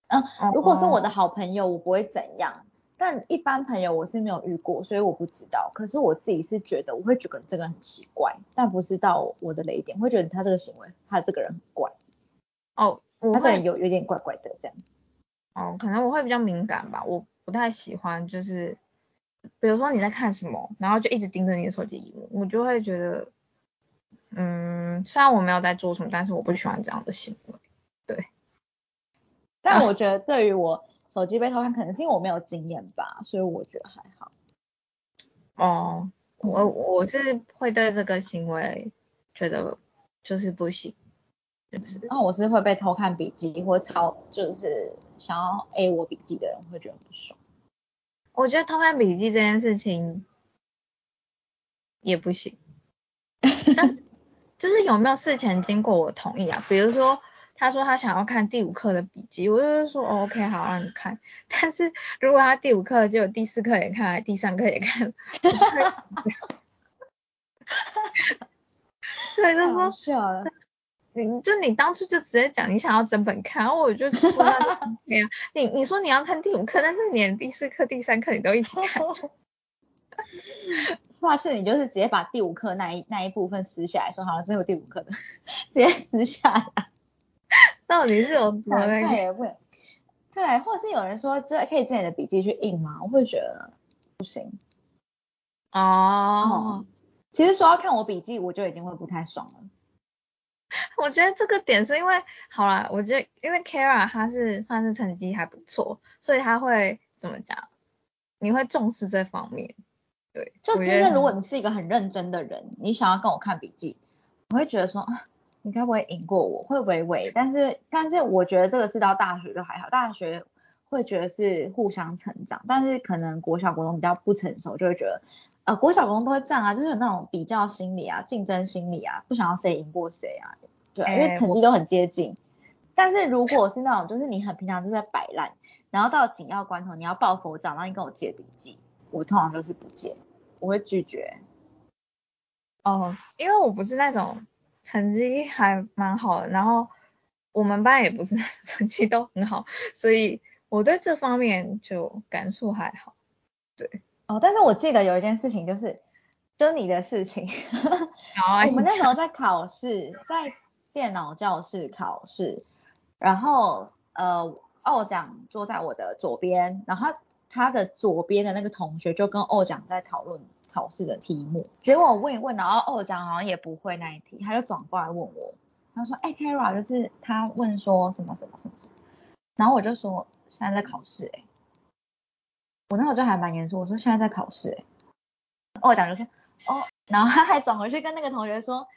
嗯，如果是我的好朋友，我不会怎样。但一般朋友我是没有遇过，所以我不知道。可是我自己是觉得，我会觉得这个人很奇怪，但不是到我的雷点，会觉得他这个行为，他这个人很怪，哦，他这个人有有点怪怪的这样。哦，可能我会比较敏感吧，我不太喜欢就是，比如说你在看什么，然后就一直盯着你的手机荧幕，我就会觉得，嗯，虽然我没有在做什么，但是我不喜欢这样的行为。对但我觉得对于我手机被偷看，可能是因为我没有经验吧，所以我觉得还好。哦，我我是会对这个行为觉得就是不行，就是然后我是会被偷看笔记或抄，就是想要 A 我笔记的人会觉得不爽。我觉得偷看笔记这件事情也不行，但是就是有没有事前经过我同意啊？比如说他说他想要看第五课的笔记，我就说、哦、OK 好让你看，但是如果他第五课就有第四课也看，第三课也看，对，就是说笑了。你就你当初就直接讲你想要整本看，然后我就说你你说你要看第五课，但是你连第四课、第三课你都一起看。下次你就是直接把第五课那一那一部分撕下来，说好了，这有第五课的，直接撕下来。到底是有多那太个？对，或者是有人说，就可以借你的笔记去印吗？我会觉得不行。哦，其实说要看我笔记，我就已经会不太爽了。我觉得这个点是因为，好啦，我觉得因为 Kara 她是算是成绩还不错，所以她会怎么讲？你会重视这方面，对。就今我觉得天如果你是一个很认真的人，你想要跟我看笔记，我会觉得说啊，你该不会赢过我？会微微，但是但是我觉得这个是到大学就还好，大学会觉得是互相成长，但是可能国小国中比较不成熟，就会觉得呃国小国中都会这样啊，就是有那种比较心理啊、竞争心理啊，不想要谁赢过谁啊，对啊，因为成绩都很接近。但是如果是那种就是你很平常就在摆烂，然后到紧要关头你要抱佛脚，然后你跟我借笔记，我通常就是不借，我会拒绝。哦，因为我不是那种成绩还蛮好的，然后我们班也不是 成绩都很好，所以我对这方面就感触还好。对，哦，但是我记得有一件事情就是，就你的事情，我们那时候在考试，在电脑教室考试，然后呃，奥奖坐在我的左边，然后他的左边的那个同学就跟二讲在讨论考试的题目，结果我问一问，然后二讲好像也不会那一题，他就转过来问我，他说，哎，Kara，就是他问说什么什么什么什么，然后我就说现在在考试、欸，我那时候就还蛮严肃，我说现在在考试、欸，奥奖就说哦，然后他还转回去跟那个同学说。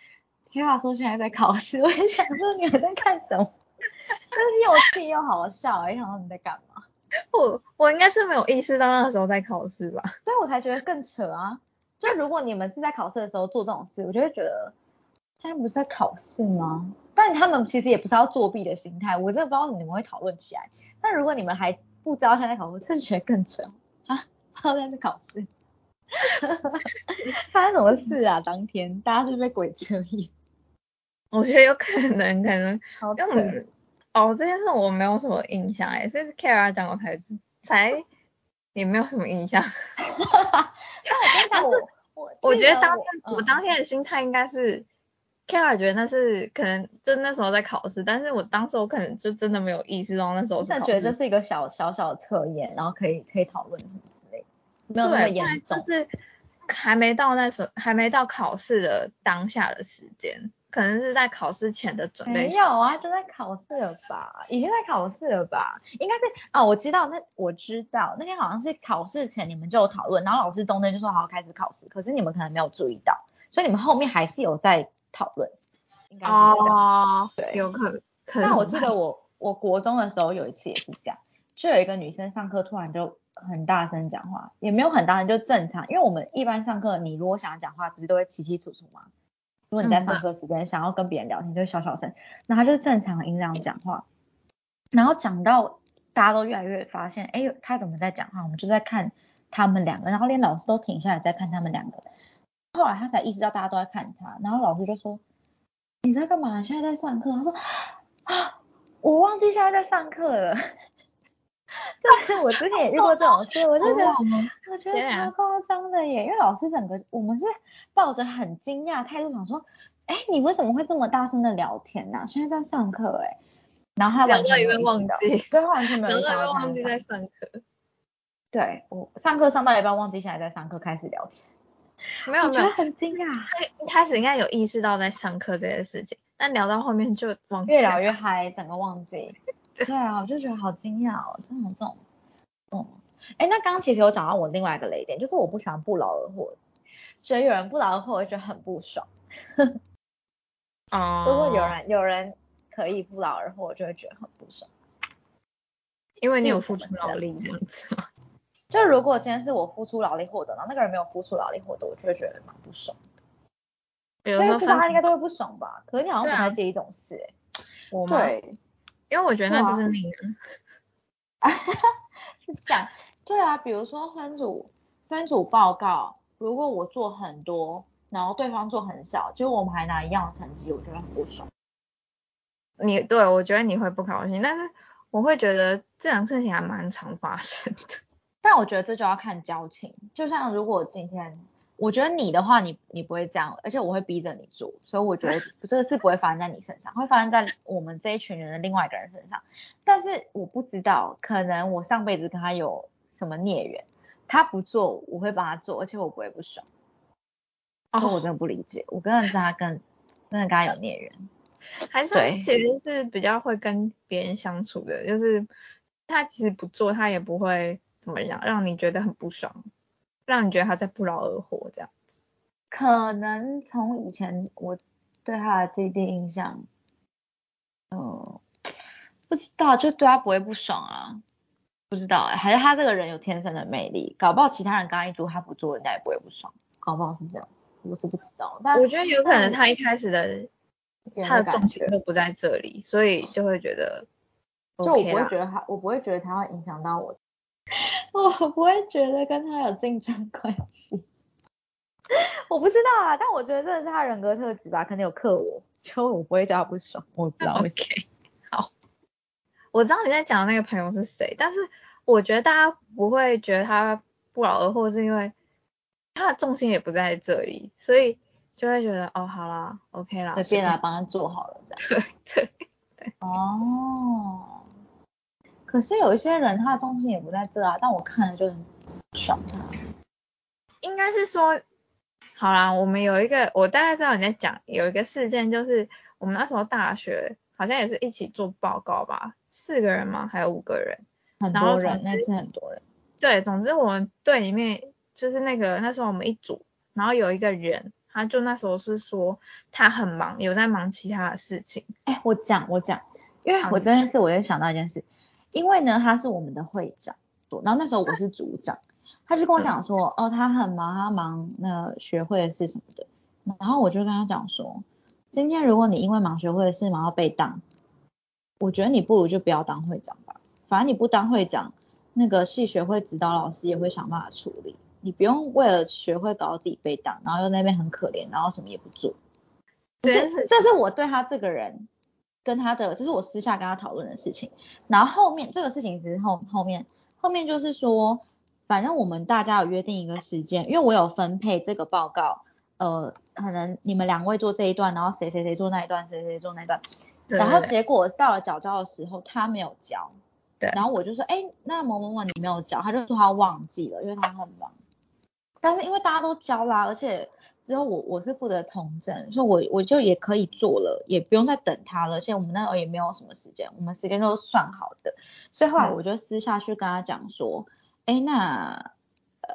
：“Kara 说现在在考试，我也想说你还在干什么？就是又气又好笑，我想说你在干嘛？我我应该是没有意识到那时候在考试吧？所以我才觉得更扯啊！就如果你们是在考试的时候做这种事，我就会觉得现在不是在考试吗？但他们其实也不是要作弊的心态，我真的不知道你们会讨论起来。但如果你们还不知道现在在考试，真的觉得更扯啊！不知道在考试，发生什么事啊？当天大家是被鬼遮眼？我觉得有可能，可能好扯哦这件事我没有什么印象哎，是 Kara 讲我才知才也没有什么印象。但我跟你讲，我我我觉得当天我嗯我当天的心态应该是 Kara 觉得那是可能就那时候在考试，但是我当时我可能就真的没有意识到那时候我真的觉得这是考试。是一个小小小的测验，然后可以可以讨论什么之类，没有那么严重。就是还没到那时候，还没到考试的当下的时间，可能是在考试前的准备时。没有啊，就在考试了吧？已经在考试了吧？应该是啊，我知道那我知道那天好像是考试前你们就有讨论，然后老师中间就说好开始考试，可是你们可能没有注意到，所以你们后面还是有在讨论，应该是这样。哦，对有可能。可能但我记得我我国中的时候有一次也是这样，就有一个女生上课突然就很大声讲话，也没有很大声，就正常。因为我们一般上课，你如果想要讲话，不是都会清清楚楚吗？如果你在上课时间想要跟别人聊天，就会小小声，那他就是正常的音量讲话，然后讲到大家都越来越发现，哎，他怎么在讲话？我们就在看他们两个，然后连老师都停下来在看他们两个。后来他才意识到大家都在看他，然后老师就说：“你在干嘛？现在在上课。”他说：“啊，我忘记现在在上课了。”就是我之前也遇过这种事，我就觉得我觉得超夸张的耶，因为老师整个我们是抱着很惊讶态度想说，哎，你为什么会这么大声的聊天呢、现在在上课哎，然后他完全一半忘记对，他完全没有到忘记在在上课。对我上课上到一半忘记现在在上课，开始聊天，没有没有我觉得，很惊讶，他一开始应该有意识到在上课这件事情，但聊到后面就越聊越嗨，整个忘记。对啊，我就觉得好惊讶哦，真的有这种，嗯，哎，那刚刚其实有讲到我另外一个雷点，就是我不喜欢不劳而获，所以有人不劳而获，我就觉得很不爽。哦，如果有人有人可以不劳而获，我就会觉得很不爽。因为你有付出劳力这样子？就如果今天是我付出劳力获得，然后那个人没有付出劳力获得，我就会觉得蛮不爽。比如因为知道说分他应该都会不爽吧？可是你好像不太介意这种事、欸，我吗？对，因为我觉得那就是命啊。是这样。对啊，比如说分组分组报告，如果我做很多，然后对方做很少，结果我们还拿一样的成绩，我觉得很不爽。你对我觉得你会不高兴，但是我会觉得这种事情还蛮常发生的。但我觉得这就要看交情，就像如果今天，我觉得你的话，你你不会这样，而且我会逼着你做，所以我觉得 这个事不会发生在你身上，会发生在我们这一群人的另外一个人身上。但是我不知道，可能我上辈子跟他有什么孽缘，他不做，我会帮他做，而且我不会不爽。哦我真的不理解，我真的跟他跟真的跟他有孽缘。还是对其实是比较会跟别人相处的，就是他其实不做，他也不会怎么样，让你觉得很不爽，让你觉得他在不劳而获这样子。可能从以前我对他的第一印象，嗯，不知道，就对他不会不爽啊，不知道哎、还是他这个人有天生的魅力，搞不好其他人刚刚一组，他不做，人家也不会不爽，搞不好是这样，我是不知道，但我觉得有可能他一开始的他的重感觉，心都不在这里，所以就会觉得就我不会觉得他，我不会觉得他会影响到我，我不会觉得跟他有竞争关系。我不知道啊，但我觉得这是他人格特质吧，可能有克我，就我不会对他不爽，我不知道。OK。好，我知道你在讲的那个朋友是谁，但是我觉得大家不会觉得他不劳而获，是因为他的重心也不在这里，所以就会觉得哦，好啦，OK 啦，随便来帮他做好了这样。对对哦，可是有一些人他的重心也不在这啊，但我看了就很爽他。应该是说，好啦，我们有一个，我大概知道你在讲有一个事件，就是我们那时候大学好像也是一起做报告吧，四个人吗？还有五个人？很多人，那是很多人。对，总之我们队里面就是那个那时候我们一组，然后有一个人，他就那时候是说他很忙，有在忙其他的事情。哎，我讲我讲，因为我真的是我就想到一件事，因为呢他是我们的会长，然后那时候我是组长，他就跟我讲说，哦他很忙，他忙那学会的事什么的，然后我就跟他讲说，今天如果你因为忙学会的事忙要被当，我觉得你不如就不要当会长吧，反正你不当会长。那个系学会指导老师也会想办法处理，你不用为了学会搞到自己被挡，然后又那边很可怜，然后什么也不做。这是这是我对他这个人跟他的，这是我私下跟他讨论的事情。然后后面这个事情其实后后面后面就是说，反正我们大家有约定一个时间，因为我有分配这个报告，呃，可能你们两位做这一段，然后谁谁谁做那一段，谁谁做那一段，然后结果到了缴交的时候，他没有交。对然后我就说，哎，那某某某你没有交，他就说他忘记了，因为他很忙。但是因为大家都交啦，而且之后我我是负责通证，所以我我就也可以做了，也不用再等他了。而且我们那时候也没有什么时间，我们时间都算好的。所以后来我就私下去跟他讲说，哎，那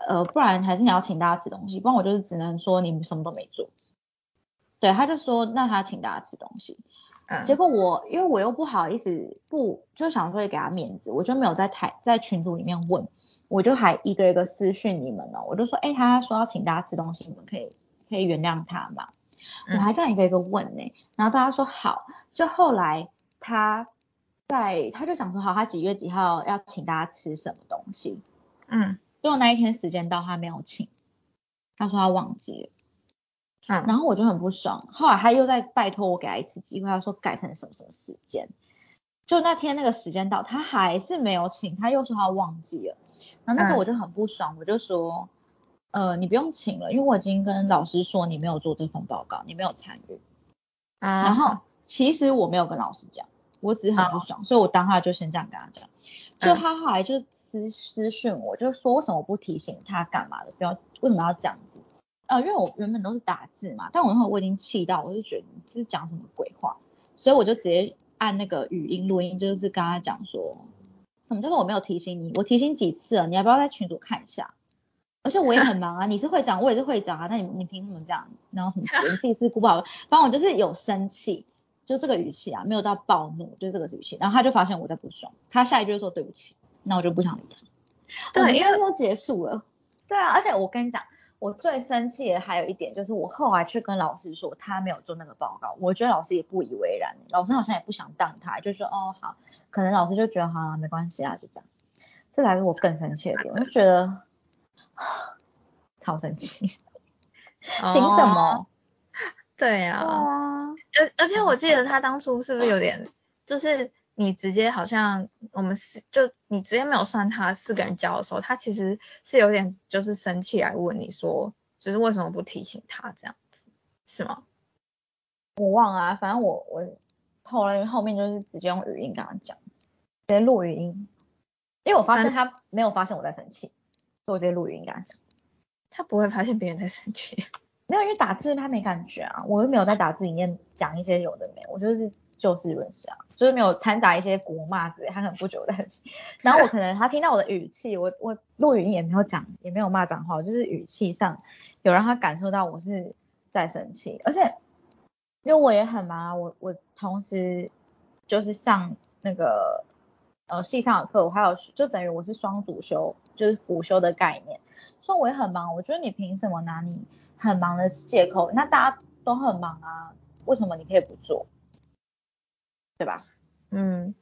呃，不然还是你要请大家吃东西，不然我就是只能说你们什么都没做。对，他就说那他请大家吃东西。结果我因为我又不好意思不就想说给他面子，我就没有在台在群组里面问，我就还一个一个私讯你们呢，我就说哎他说要请大家吃东西，你们可以可以原谅他嘛，我还这样一个一个问呢，然后大家说好，就后来他在他就讲说好他几月几号要请大家吃什么东西，嗯，结果那一天时间到他没有请，他说他忘记了。然后我就很不爽，后来他又在拜托我给他一次机会，他说改成什么什么时间，就那天那个时间到，他还是没有请，他又说他忘记了，然后那时候我就很不爽，我就说，呃，你不用请了，因为我已经跟老师说你没有做这份报告，你没有参与，啊然后其实我没有跟老师讲，我只是很不爽，所以我当下就先这样跟他讲，就他后来就私私讯我，就说为什么不提醒他干嘛的，不要为什么要这样子。呃，因为我原本都是打字嘛，但我那会我已经气到，我就觉得你这是讲什么鬼话，所以我就直接按那个语音录音，就是跟他讲说，什么叫做我没有提醒你，我提醒几次了，你要不要在群组看一下？而且我也很忙啊，你是会长，我也是会长啊，那你你凭什么这样？然后什么你自己是顾不好，反正我就是有生气，就这个语气啊，没有到暴怒，就这个语气。然后他就发现我在不爽，他下一句就说对不起，那我就不想理他。对，因为都结束了。对啊，而且我跟你讲。我最生气的还有一点就是，我后来去跟老师说他没有做那个报告，我觉得老师也不以为然，老师好像也不想当他，就说哦好，可能老师就觉得好了没关系啊，就这样。这才是我更生气的点，我就觉得 超生气，凭什么？对呀，而而且我记得他当初是不是有点就是。你直接好像我们四就你直接没有算他四个人交的时候，他其实是有点就是生气来问你说，就是为什么不提醒他这样子，是吗？我忘了，反正我我后来后面就是直接用语音跟他讲，直接录语音，因为我发现他没有发现我在生气，我直接录音跟他讲。他不会发现别人在生气，没有，因为打字他没感觉啊，我又没有在打字里面讲一些有的没，我就是。就事论事啊，就是没有掺杂一些国骂之类，他很不久在然后我可能他听到我的语气，我我录语音也没有讲，也没有骂脏话，就是语气上有让他感受到我是在生气，而且因为我也很忙，我我同时就是上那个呃系上的课，我还有就等于我是双主修，就是午休的概念，所以我也很忙。我觉得你凭什么拿你很忙的借口？那大家都很忙啊，为什么你可以不做？对吧？嗯，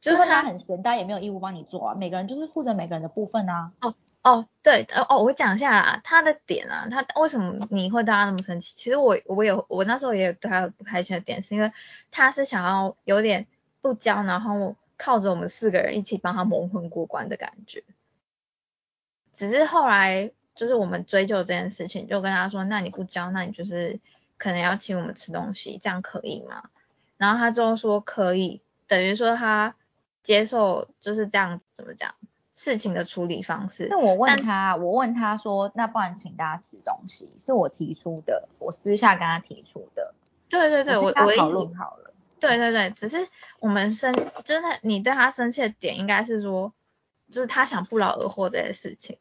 就是说他很闲，大家也没有义务帮你做啊。每个人就是负责每个人的部分啊。哦哦，对，哦，我讲一下啦，他的点啊，他为什么你会对他那么生气？其实我我有我那时候也有对他不开心的点，是因为他是想要有点不交，然后靠着我们四个人一起帮他蒙混过关的感觉。只是后来就是我们追究这件事情，就跟他说，那你不交，那你就是可能要请我们吃东西，这样可以吗？然后他就说可以，等于说他接受就是这样怎么讲事情的处理方式。那我问他，我问他说，那不然请大家吃东西，是我提出的，我私下跟他提出的。对对对，我我讨论好了。对对对，只是我们生，真的你对他生气的点应该是说，就是他想不劳而获这件事情。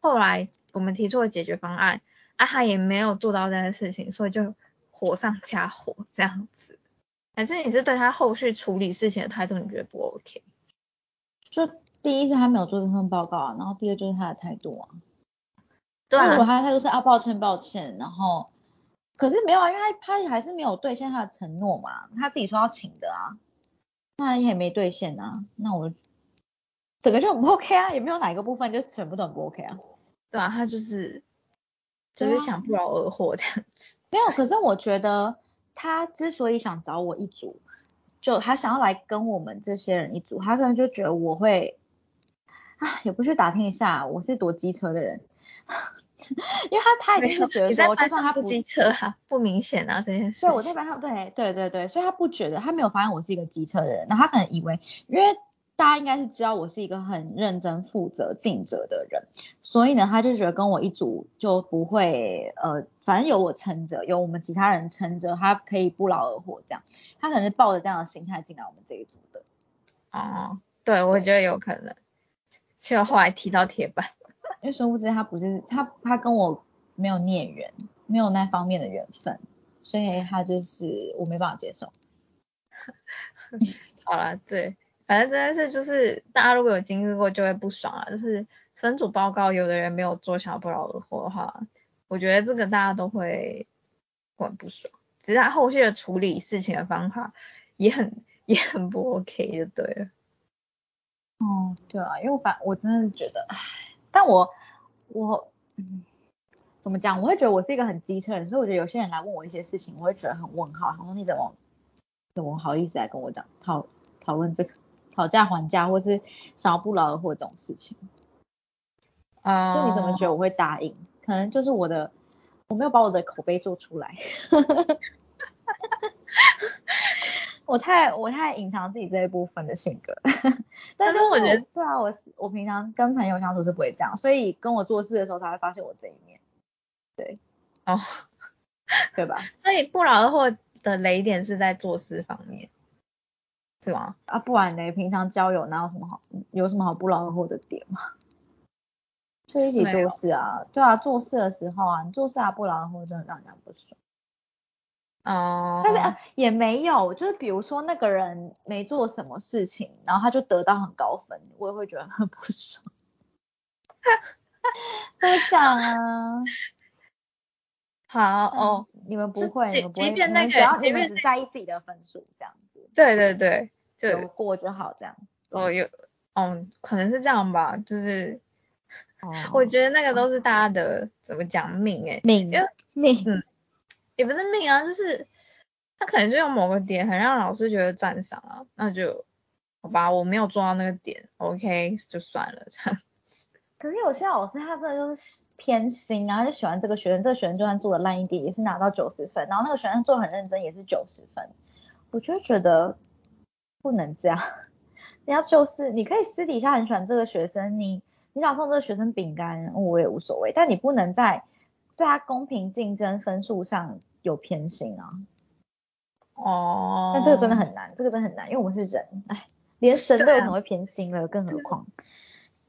后来我们提出了解决方案，啊，他也没有做到这件事情，所以就火上加火这样子。还是你是对他后续处理事情的态度，你觉得不 OK？就第一是他没有做这份报告啊，然后第二就是他的态度啊。对啊。如果他的态度是啊，抱歉抱歉，然后。可是没有啊，因为他他还是没有兑现他的承诺嘛，他自己说要请的啊，那也没兑现啊，那我整个就很不 OK 啊，也没有哪一个部分就全部都很不 OK 啊。对啊，他就是就是想不劳而获这样子。没有，可是我觉得他之所以想找我一组，就他想要来跟我们这些人一组，他可能就觉得我会啊，也不去打听一下我是多机车的人。因为他他已经是觉得说，就算他不机车哈，不明显啊这件事。对，我在班上，对对对对，所以他不觉得，他没有发现我是一个机车的人，那他可能以为，因为大家应该是知道我是一个很认真、负责、尽责的人，所以呢，他就觉得跟我一组就不会，呃，反正有我撑着，有我们其他人撑着，他可以不劳而获这样，他可能是抱着这样的心态进来我们这一组的。哦，对，我觉得有可能，结果后来踢到铁板。因为殊不知他不是他，他跟我没有孽缘，没有那方面的缘分，所以他就是我没办法接受。好了，对，反正真的是就是大家如果有经历过就会不爽啊，就是分组报告有的人没有做，小不劳而获的话，我觉得这个大家都会很不爽。只是他后续的处理事情的方法也很也很不 OK 就对了。哦，对啊，因为我反我真的觉得，唉。但我我嗯怎么讲？我会觉得我是一个很机车人，所以我觉得有些人来问我一些事情，我会觉得很问号。然后你怎么怎么好意思来跟我讲讨讨论这个讨价还价，或是想要不劳而获这种事情？啊，就你怎么觉得我会答应？可能就是我的我没有把我的口碑做出来。我太我太隐藏自己这一部分的性格，但是我觉得对啊，我我平常跟朋友相处是不会这样，所以跟我做事的时候才会发现我这一面，对，哦，对吧？所以不劳而获的雷点是在做事方面，是吗？啊，不然呢？平常交友哪有什么好，有什么好不劳而获的点吗？就一起做事啊，对啊，做事的时候啊，你做事啊不劳而获，真的让人家不爽。哦，但是呃也没有，就是比如说那个人没做什么事情，然后他就得到很高分，我也会觉得很不爽。多讲啊。好哦，你们不会，你们不会，你们只要你们只在意自己的分数这样子。对对对，就过就好这样。哦有，哦可能是这样吧，就是，我觉得那个都是大家的怎么讲命哎，命，命，嗯。也不是命啊，就是他可能就有某个点很让老师觉得赞赏啊，那就好吧，我没有做到那个点，OK 就算了这样子。可是有些老师他真的就是偏心啊，就喜欢这个学生，这个学生就算做的烂一点也是拿到九十分，然后那个学生做很认真也是九十分，我就觉得不能这样，你要就是你可以私底下很喜欢这个学生，你你想送这个学生饼干我也无所谓，但你不能在在他公平竞争分数上。有偏心啊，哦，但这个真的很难，这个真的很难，因为我们是人，哎，连神都有可能会偏心了，更何况，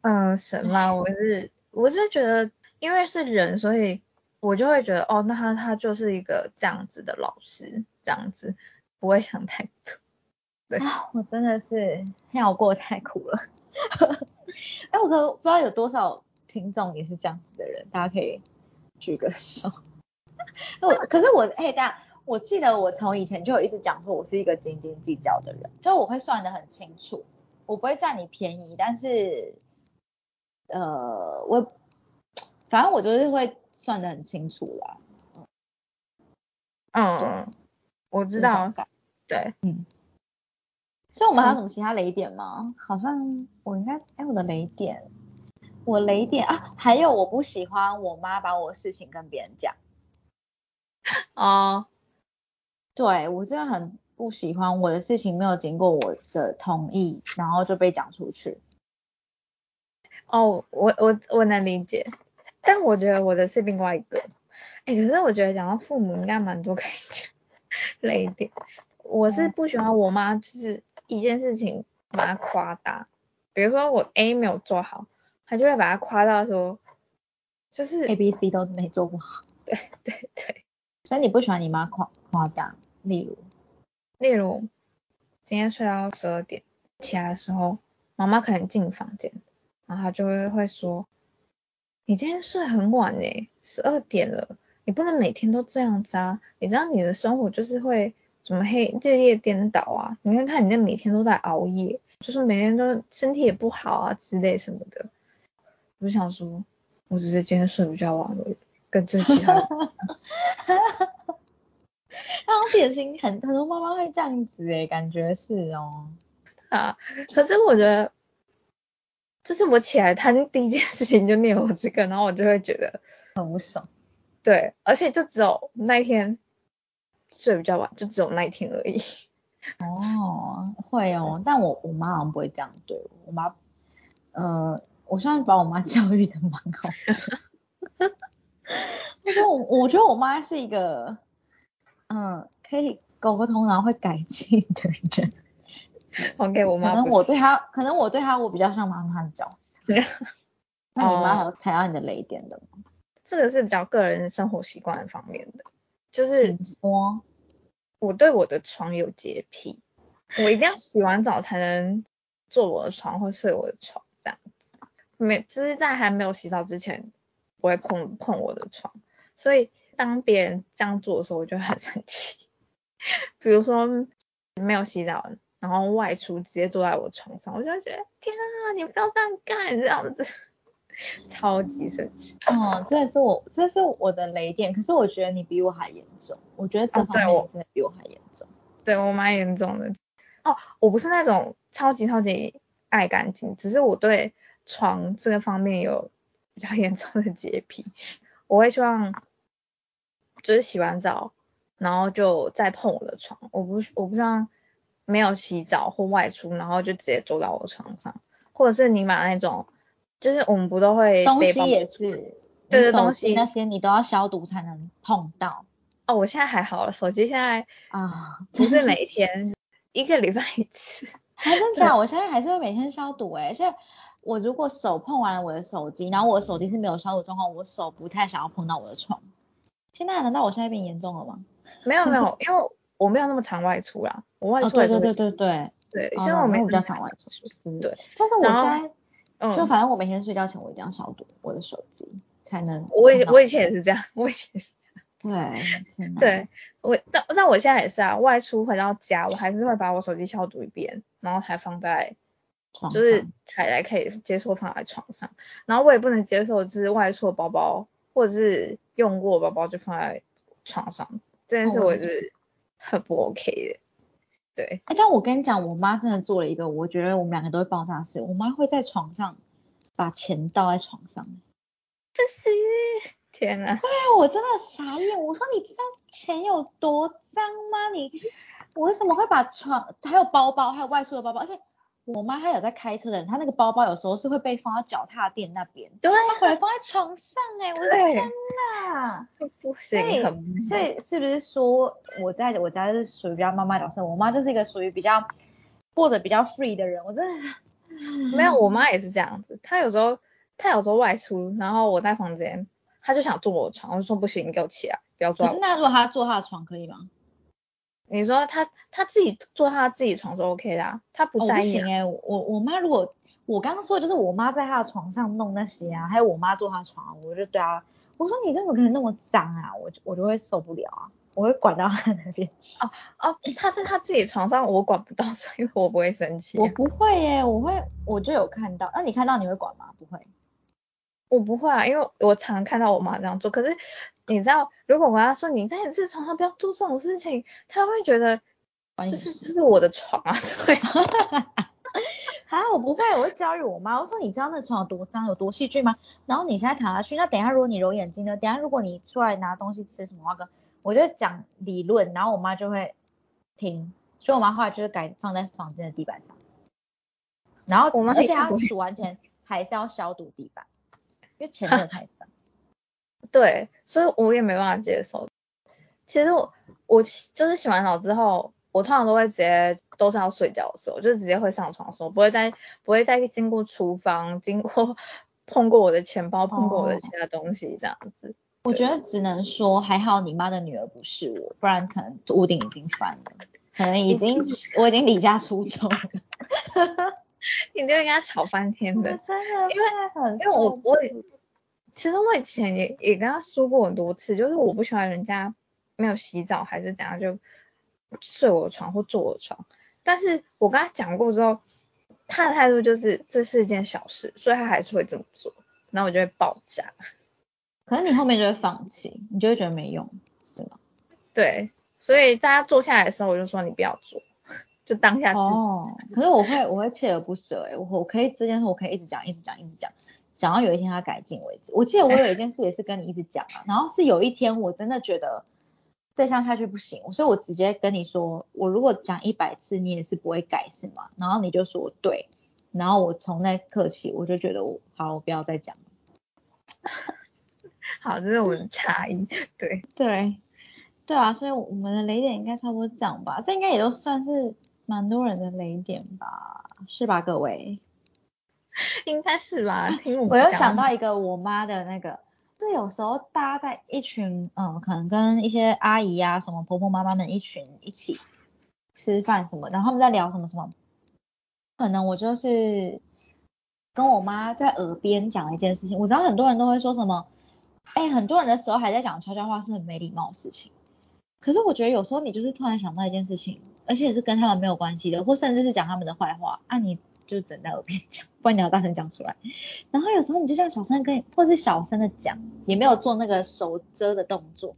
嗯，神嘛，我是我是觉得，因为是人，所以我就会觉得，哦，那他他就是一个这样子的老师，这样子不会想太多。对，我真的是让我过得太苦了。哎，我可不知道有多少听众也是这样子的人，大家可以举个手。我可是我哎，大家，我记得我从以前就有一直讲说，我是一个斤斤计较的人，就我会算得很清楚，我不会占你便宜，但是呃，我反正我就是会算得很清楚啦。嗯，我知道，对，嗯，所以我们还有什么其他雷点吗？好像我应该，哎，我的雷点，我雷点啊，还有我不喜欢我妈把我的事情跟别人讲。哦，对我真的很不喜欢我的事情没有经过我的同意，然后就被讲出去。哦，我我我能理解，但我觉得我的是另外一个。哎，可是我觉得讲到父母应该蛮多可以讲雷点。我是不喜欢我妈就是一件事情把它夸大，比如说我 A 没有做好，他就会把它夸大说，就是 A、B、C 都没做不好。对对对。所以你不喜欢你妈夸夸大，例如，例如今天睡到十二点起来的时候，妈妈可能进房间，然后她就会会说，你今天睡很晚诶，十二点了，你不能每天都这样子啊，你知道你的生活就是会怎么黑日夜颠倒啊，你看看你那每天都在熬夜，就是每天都身体也不好啊之类什么的，我就想说，我只是今天睡比较晚而已。跟这其 他，那典型很很多妈妈会这样子诶，感觉是哦，啊，可是我觉得，就是我起来，他第一件事情就念我这个，然后我就会觉得很不爽，对，而且就只有那一天睡比较晚，就只有那一天而已。哦，会哦，但我我妈好像不会这样对我，我妈，呃，我算是把我妈 教育的蛮好的。我觉得我，我觉得我妈是一个，嗯，可以沟通然后会改进的人。OK，我妈可能我对她，可能我对她，我比较像妈妈的角色。那你妈有踩到你的雷点的吗？这个是比较个人生活习惯方面的，就是说，我对我的床有洁癖，我一定要洗完澡才能坐我的床或睡我的床这样子。没，就是在还没有洗澡之前。不会碰碰我的床，所以当别人这样做的时候，我就很生气。比如说没有洗澡，然后外出直接坐在我床上，我就会觉得天啊，你不要这样干，这样子超级生气。哦，这是我这是我的雷点，可是我觉得你比我还严重，我觉得这方面真的比我还严重。对我蛮严重的。哦，我不是那种超级超级爱干净，只是我对床这个方面有。比较 严重的洁癖，我会希望就是洗完澡，然后就再碰我的床。我不我不希望没有洗澡或外出，然后就直接坐到我床上，或者是你买那种，就是我们不都会东西也是，对对，东西那些你都要消毒才能碰到。哦，我现在还好了，手机现在啊不是每天一个礼拜一次，还真假？我现在还是会每天消毒哎，而且。我如果手碰完了我的手机，然后我的手机是没有消毒状况，我手不太想要碰到我的床。天呐，难道我现在变严重了吗？没有没有，因为我没有那么常外出啦，我外出对对对对对对，因为我没有比较常外出，对。但是我现在就反正我每天睡觉前我一定要消毒我的手机，才能。我以我以前也是这样，我以前也是这样。对 对，我但但我现在也是啊，外出回到家我还是会把我手机消毒一遍，然后才放在。就是才来可以接受放在床上，然后我也不能接受就是外出的包包或者是用过包包就放在床上，这件事我是很不 OK 的。对，哎，但我跟你讲，我妈真的做了一个我觉得我们两个都会爆炸的事，我妈会在床上把钱倒在床上。这是天啊！对啊，我真的傻眼，我说你知道钱有多脏吗？你我为什么会把床还有包包还有外出的包包，而且。我妈她有在开车的人，她那个包包有时候是会被放到脚踏垫那边，对，她回来放在床上，哎，我的天哪，不行，所以是不是说我在我家是属于比较妈妈角色，我妈就是一个属于比较过得比较 free 的人，我真的 没有，我妈也是这样子，她有时候她有时候外出，然后我在房间，她就想坐我的床，我就说不行，你给我起来，不要坐。可是那如果她坐她的床可以吗？你说他他自己坐他自己床是 OK 的，他不在意。不行哎，我我妈如果我刚刚说的就是我妈在她的床上弄那些啊，还有我妈坐她床，我就对啊，我说你怎么可能那么脏啊？我我就会受不了啊，我会管到她那边去。哦哦，她在她自己床上我管不到，所以我不会生气。我不会耶，我会我就有看到，那你看到你会管吗？不会。我不会啊，因为我常看到我妈这样做。可是你知道，如果我要说你在你自己床上不要做这种事情，他会觉得这是这是我的床啊，对。啊，我不会，我会教育我妈。我说你知道那床有多脏，有多细菌吗？然后你现在躺下去，那等一下如果你揉眼睛呢？等一下如果你出来拿东西吃什么话哥我就讲理论，然后我妈就会听。所以我妈后来就是改放在房间的地板上。然后我妈而且她数完钱还是要消毒地板，因为钱真的太脏。对，所以我也没办法接受。其实我我就是洗完澡之后。我通常都会直接都是要睡觉的时候，就直接会上床说，不会再不会再经过厨房，经过碰过我的钱包，碰过我的其他东西这样子。我觉得只能说还好你妈的女儿不是我，不然可能屋顶已经翻了，可能已经 我已经离家出走了。你就跟他吵翻天的，真的，因为因为我我其实我以前也也跟他说过很多次，就是我不喜欢人家没有洗澡还是怎样就。睡我床或坐我床，但是我跟他讲过之后，他的态度就是这是一件小事，所以他还是会这么做，然后我就会爆炸。可是你后面就会放弃，你就会觉得没用，是吗？对，所以大家坐下来的时候，我就说你不要做，就当下自己。哦，可是我会我会锲而不舍，哎，我我可以这件事我可以一直讲一直讲一直讲，讲到有一天他改进为止。我记得我有一件事也是跟你一直讲啊，然后是有一天我真的觉得。再这样下去不行，所以我直接跟你说，我如果讲一百次，你也是不会改是吗？然后你就说对，然后我从那刻起，我就觉得我好，我不要再讲了。好，这是我们的差异，对对对啊，所以我们的雷点应该差不多这样吧，这应该也都算是蛮多人的雷点吧，是吧，各位？应该是吧，听我又想到一个我妈的那个。是有时候大家在一群，嗯，可能跟一些阿姨啊、什么婆婆妈妈们一群一起吃饭什么，然后他们在聊什么什么，可能我就是跟我妈在耳边讲了一件事情。我知道很多人都会说什么，哎，很多人的时候还在讲悄悄话是很没礼貌的事情。可是我觉得有时候你就是突然想到一件事情，而且是跟他们没有关系的，或甚至是讲他们的坏话，啊你。就只能在耳边讲，不然你要大声讲出来。然后有时候你就像小声跟，或是小声的讲，也没有做那个手遮的动作。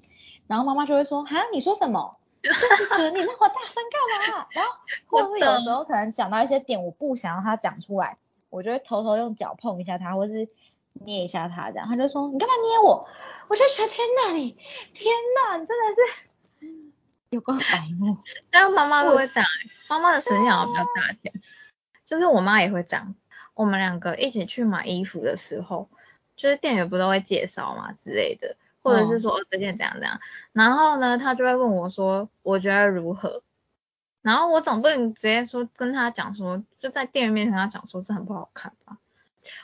然后妈妈就会说，哈，你说什么？就是你那么大声干嘛？然后 或者是有时候可能讲到一些点，我不想要他讲出来，我就会偷偷用脚碰一下他，或是捏一下他，这样他就说，你干嘛捏我？我就觉得天哪，你天哪，你真的是 有个白目。但妈妈都会讲，妈妈的神经比较大点。就是我妈也会这样，我们两个一起去买衣服的时候，就是店员不都会介绍嘛之类的，或者是说哦这件怎样怎样，然后呢，他就会问我说我觉得如何，然后我总不能直接说跟他讲说就在店员面前他讲说这很不好看吧，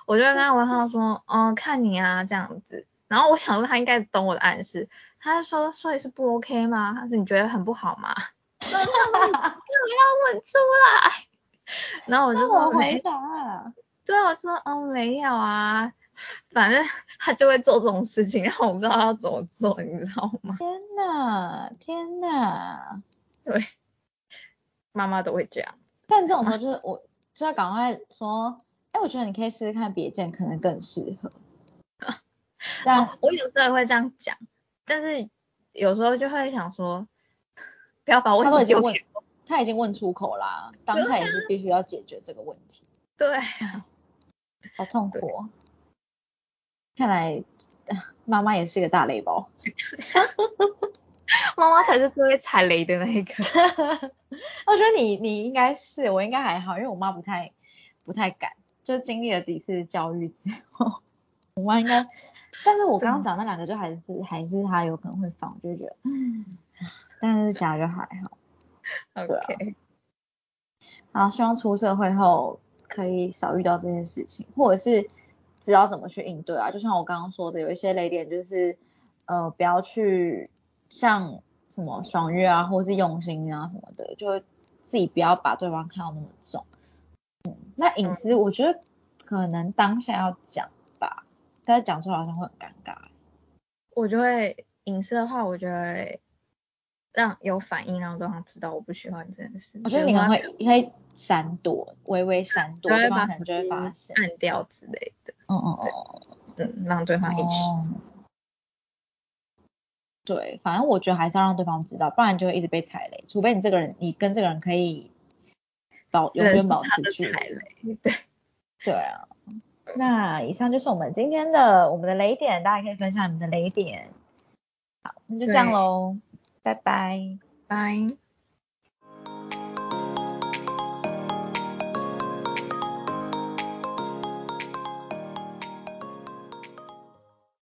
我就跟他问他说嗯看你啊这样子，然后我想说他应该懂我的暗示，他说所以是不 OK 吗？他说你觉得很不好吗？哈哈哈哈哈，要问出来。然后我就说回答，对啊，我说哦没有啊，反正 他就会做这种事情，然后我不知道要怎么做，你知道吗？天呐，天呐，对，妈妈都会这样。但这种时候就是我就要赶快说，哎，我觉得你可以试试看别件，可能更适合。但我有时候也会这样讲，但是有时候就会想说，不要把问题丢给我。他已经问出口啦，当下也是必须要解决这个问题。对，好痛苦。哦看来妈妈也是一个大雷包。妈妈才是最会踩雷的那一个。我觉得你你应该是，我应该还好，因为我妈不太不太敢，就经历了几次教育之后，我妈应该。但是我刚刚讲那两个，就还是还是她有可能会放，就觉得，但是其他就还好。OK，好，希望出社会后可以少遇到这件事情，或者是知道怎么去应对啊。就像我刚刚说的，有一些雷点就是呃不要去像什么爽约啊，或是用心啊什么的，就自己不要把对方看到那么重。嗯，那隐私我觉得可能当下要讲吧，但是讲出来好像会很尴尬。我就会隐私的话，我觉得。让有反应，让对方知道我不喜欢这件事。我觉得你可能会会闪躲，微微闪躲，对方可能就会发现，按掉之类的。嗯嗯嗯，嗯，让对方一起。对，反正我觉得还是要让对方知道，不然就会一直被踩雷。除非你这个人，你跟这个人可以保永远保持距踩离。雷，对，对啊，那以上就是我们今天的我们的雷点，大家可以分享你们的雷点。好，那就这样对喽，拜拜。拜。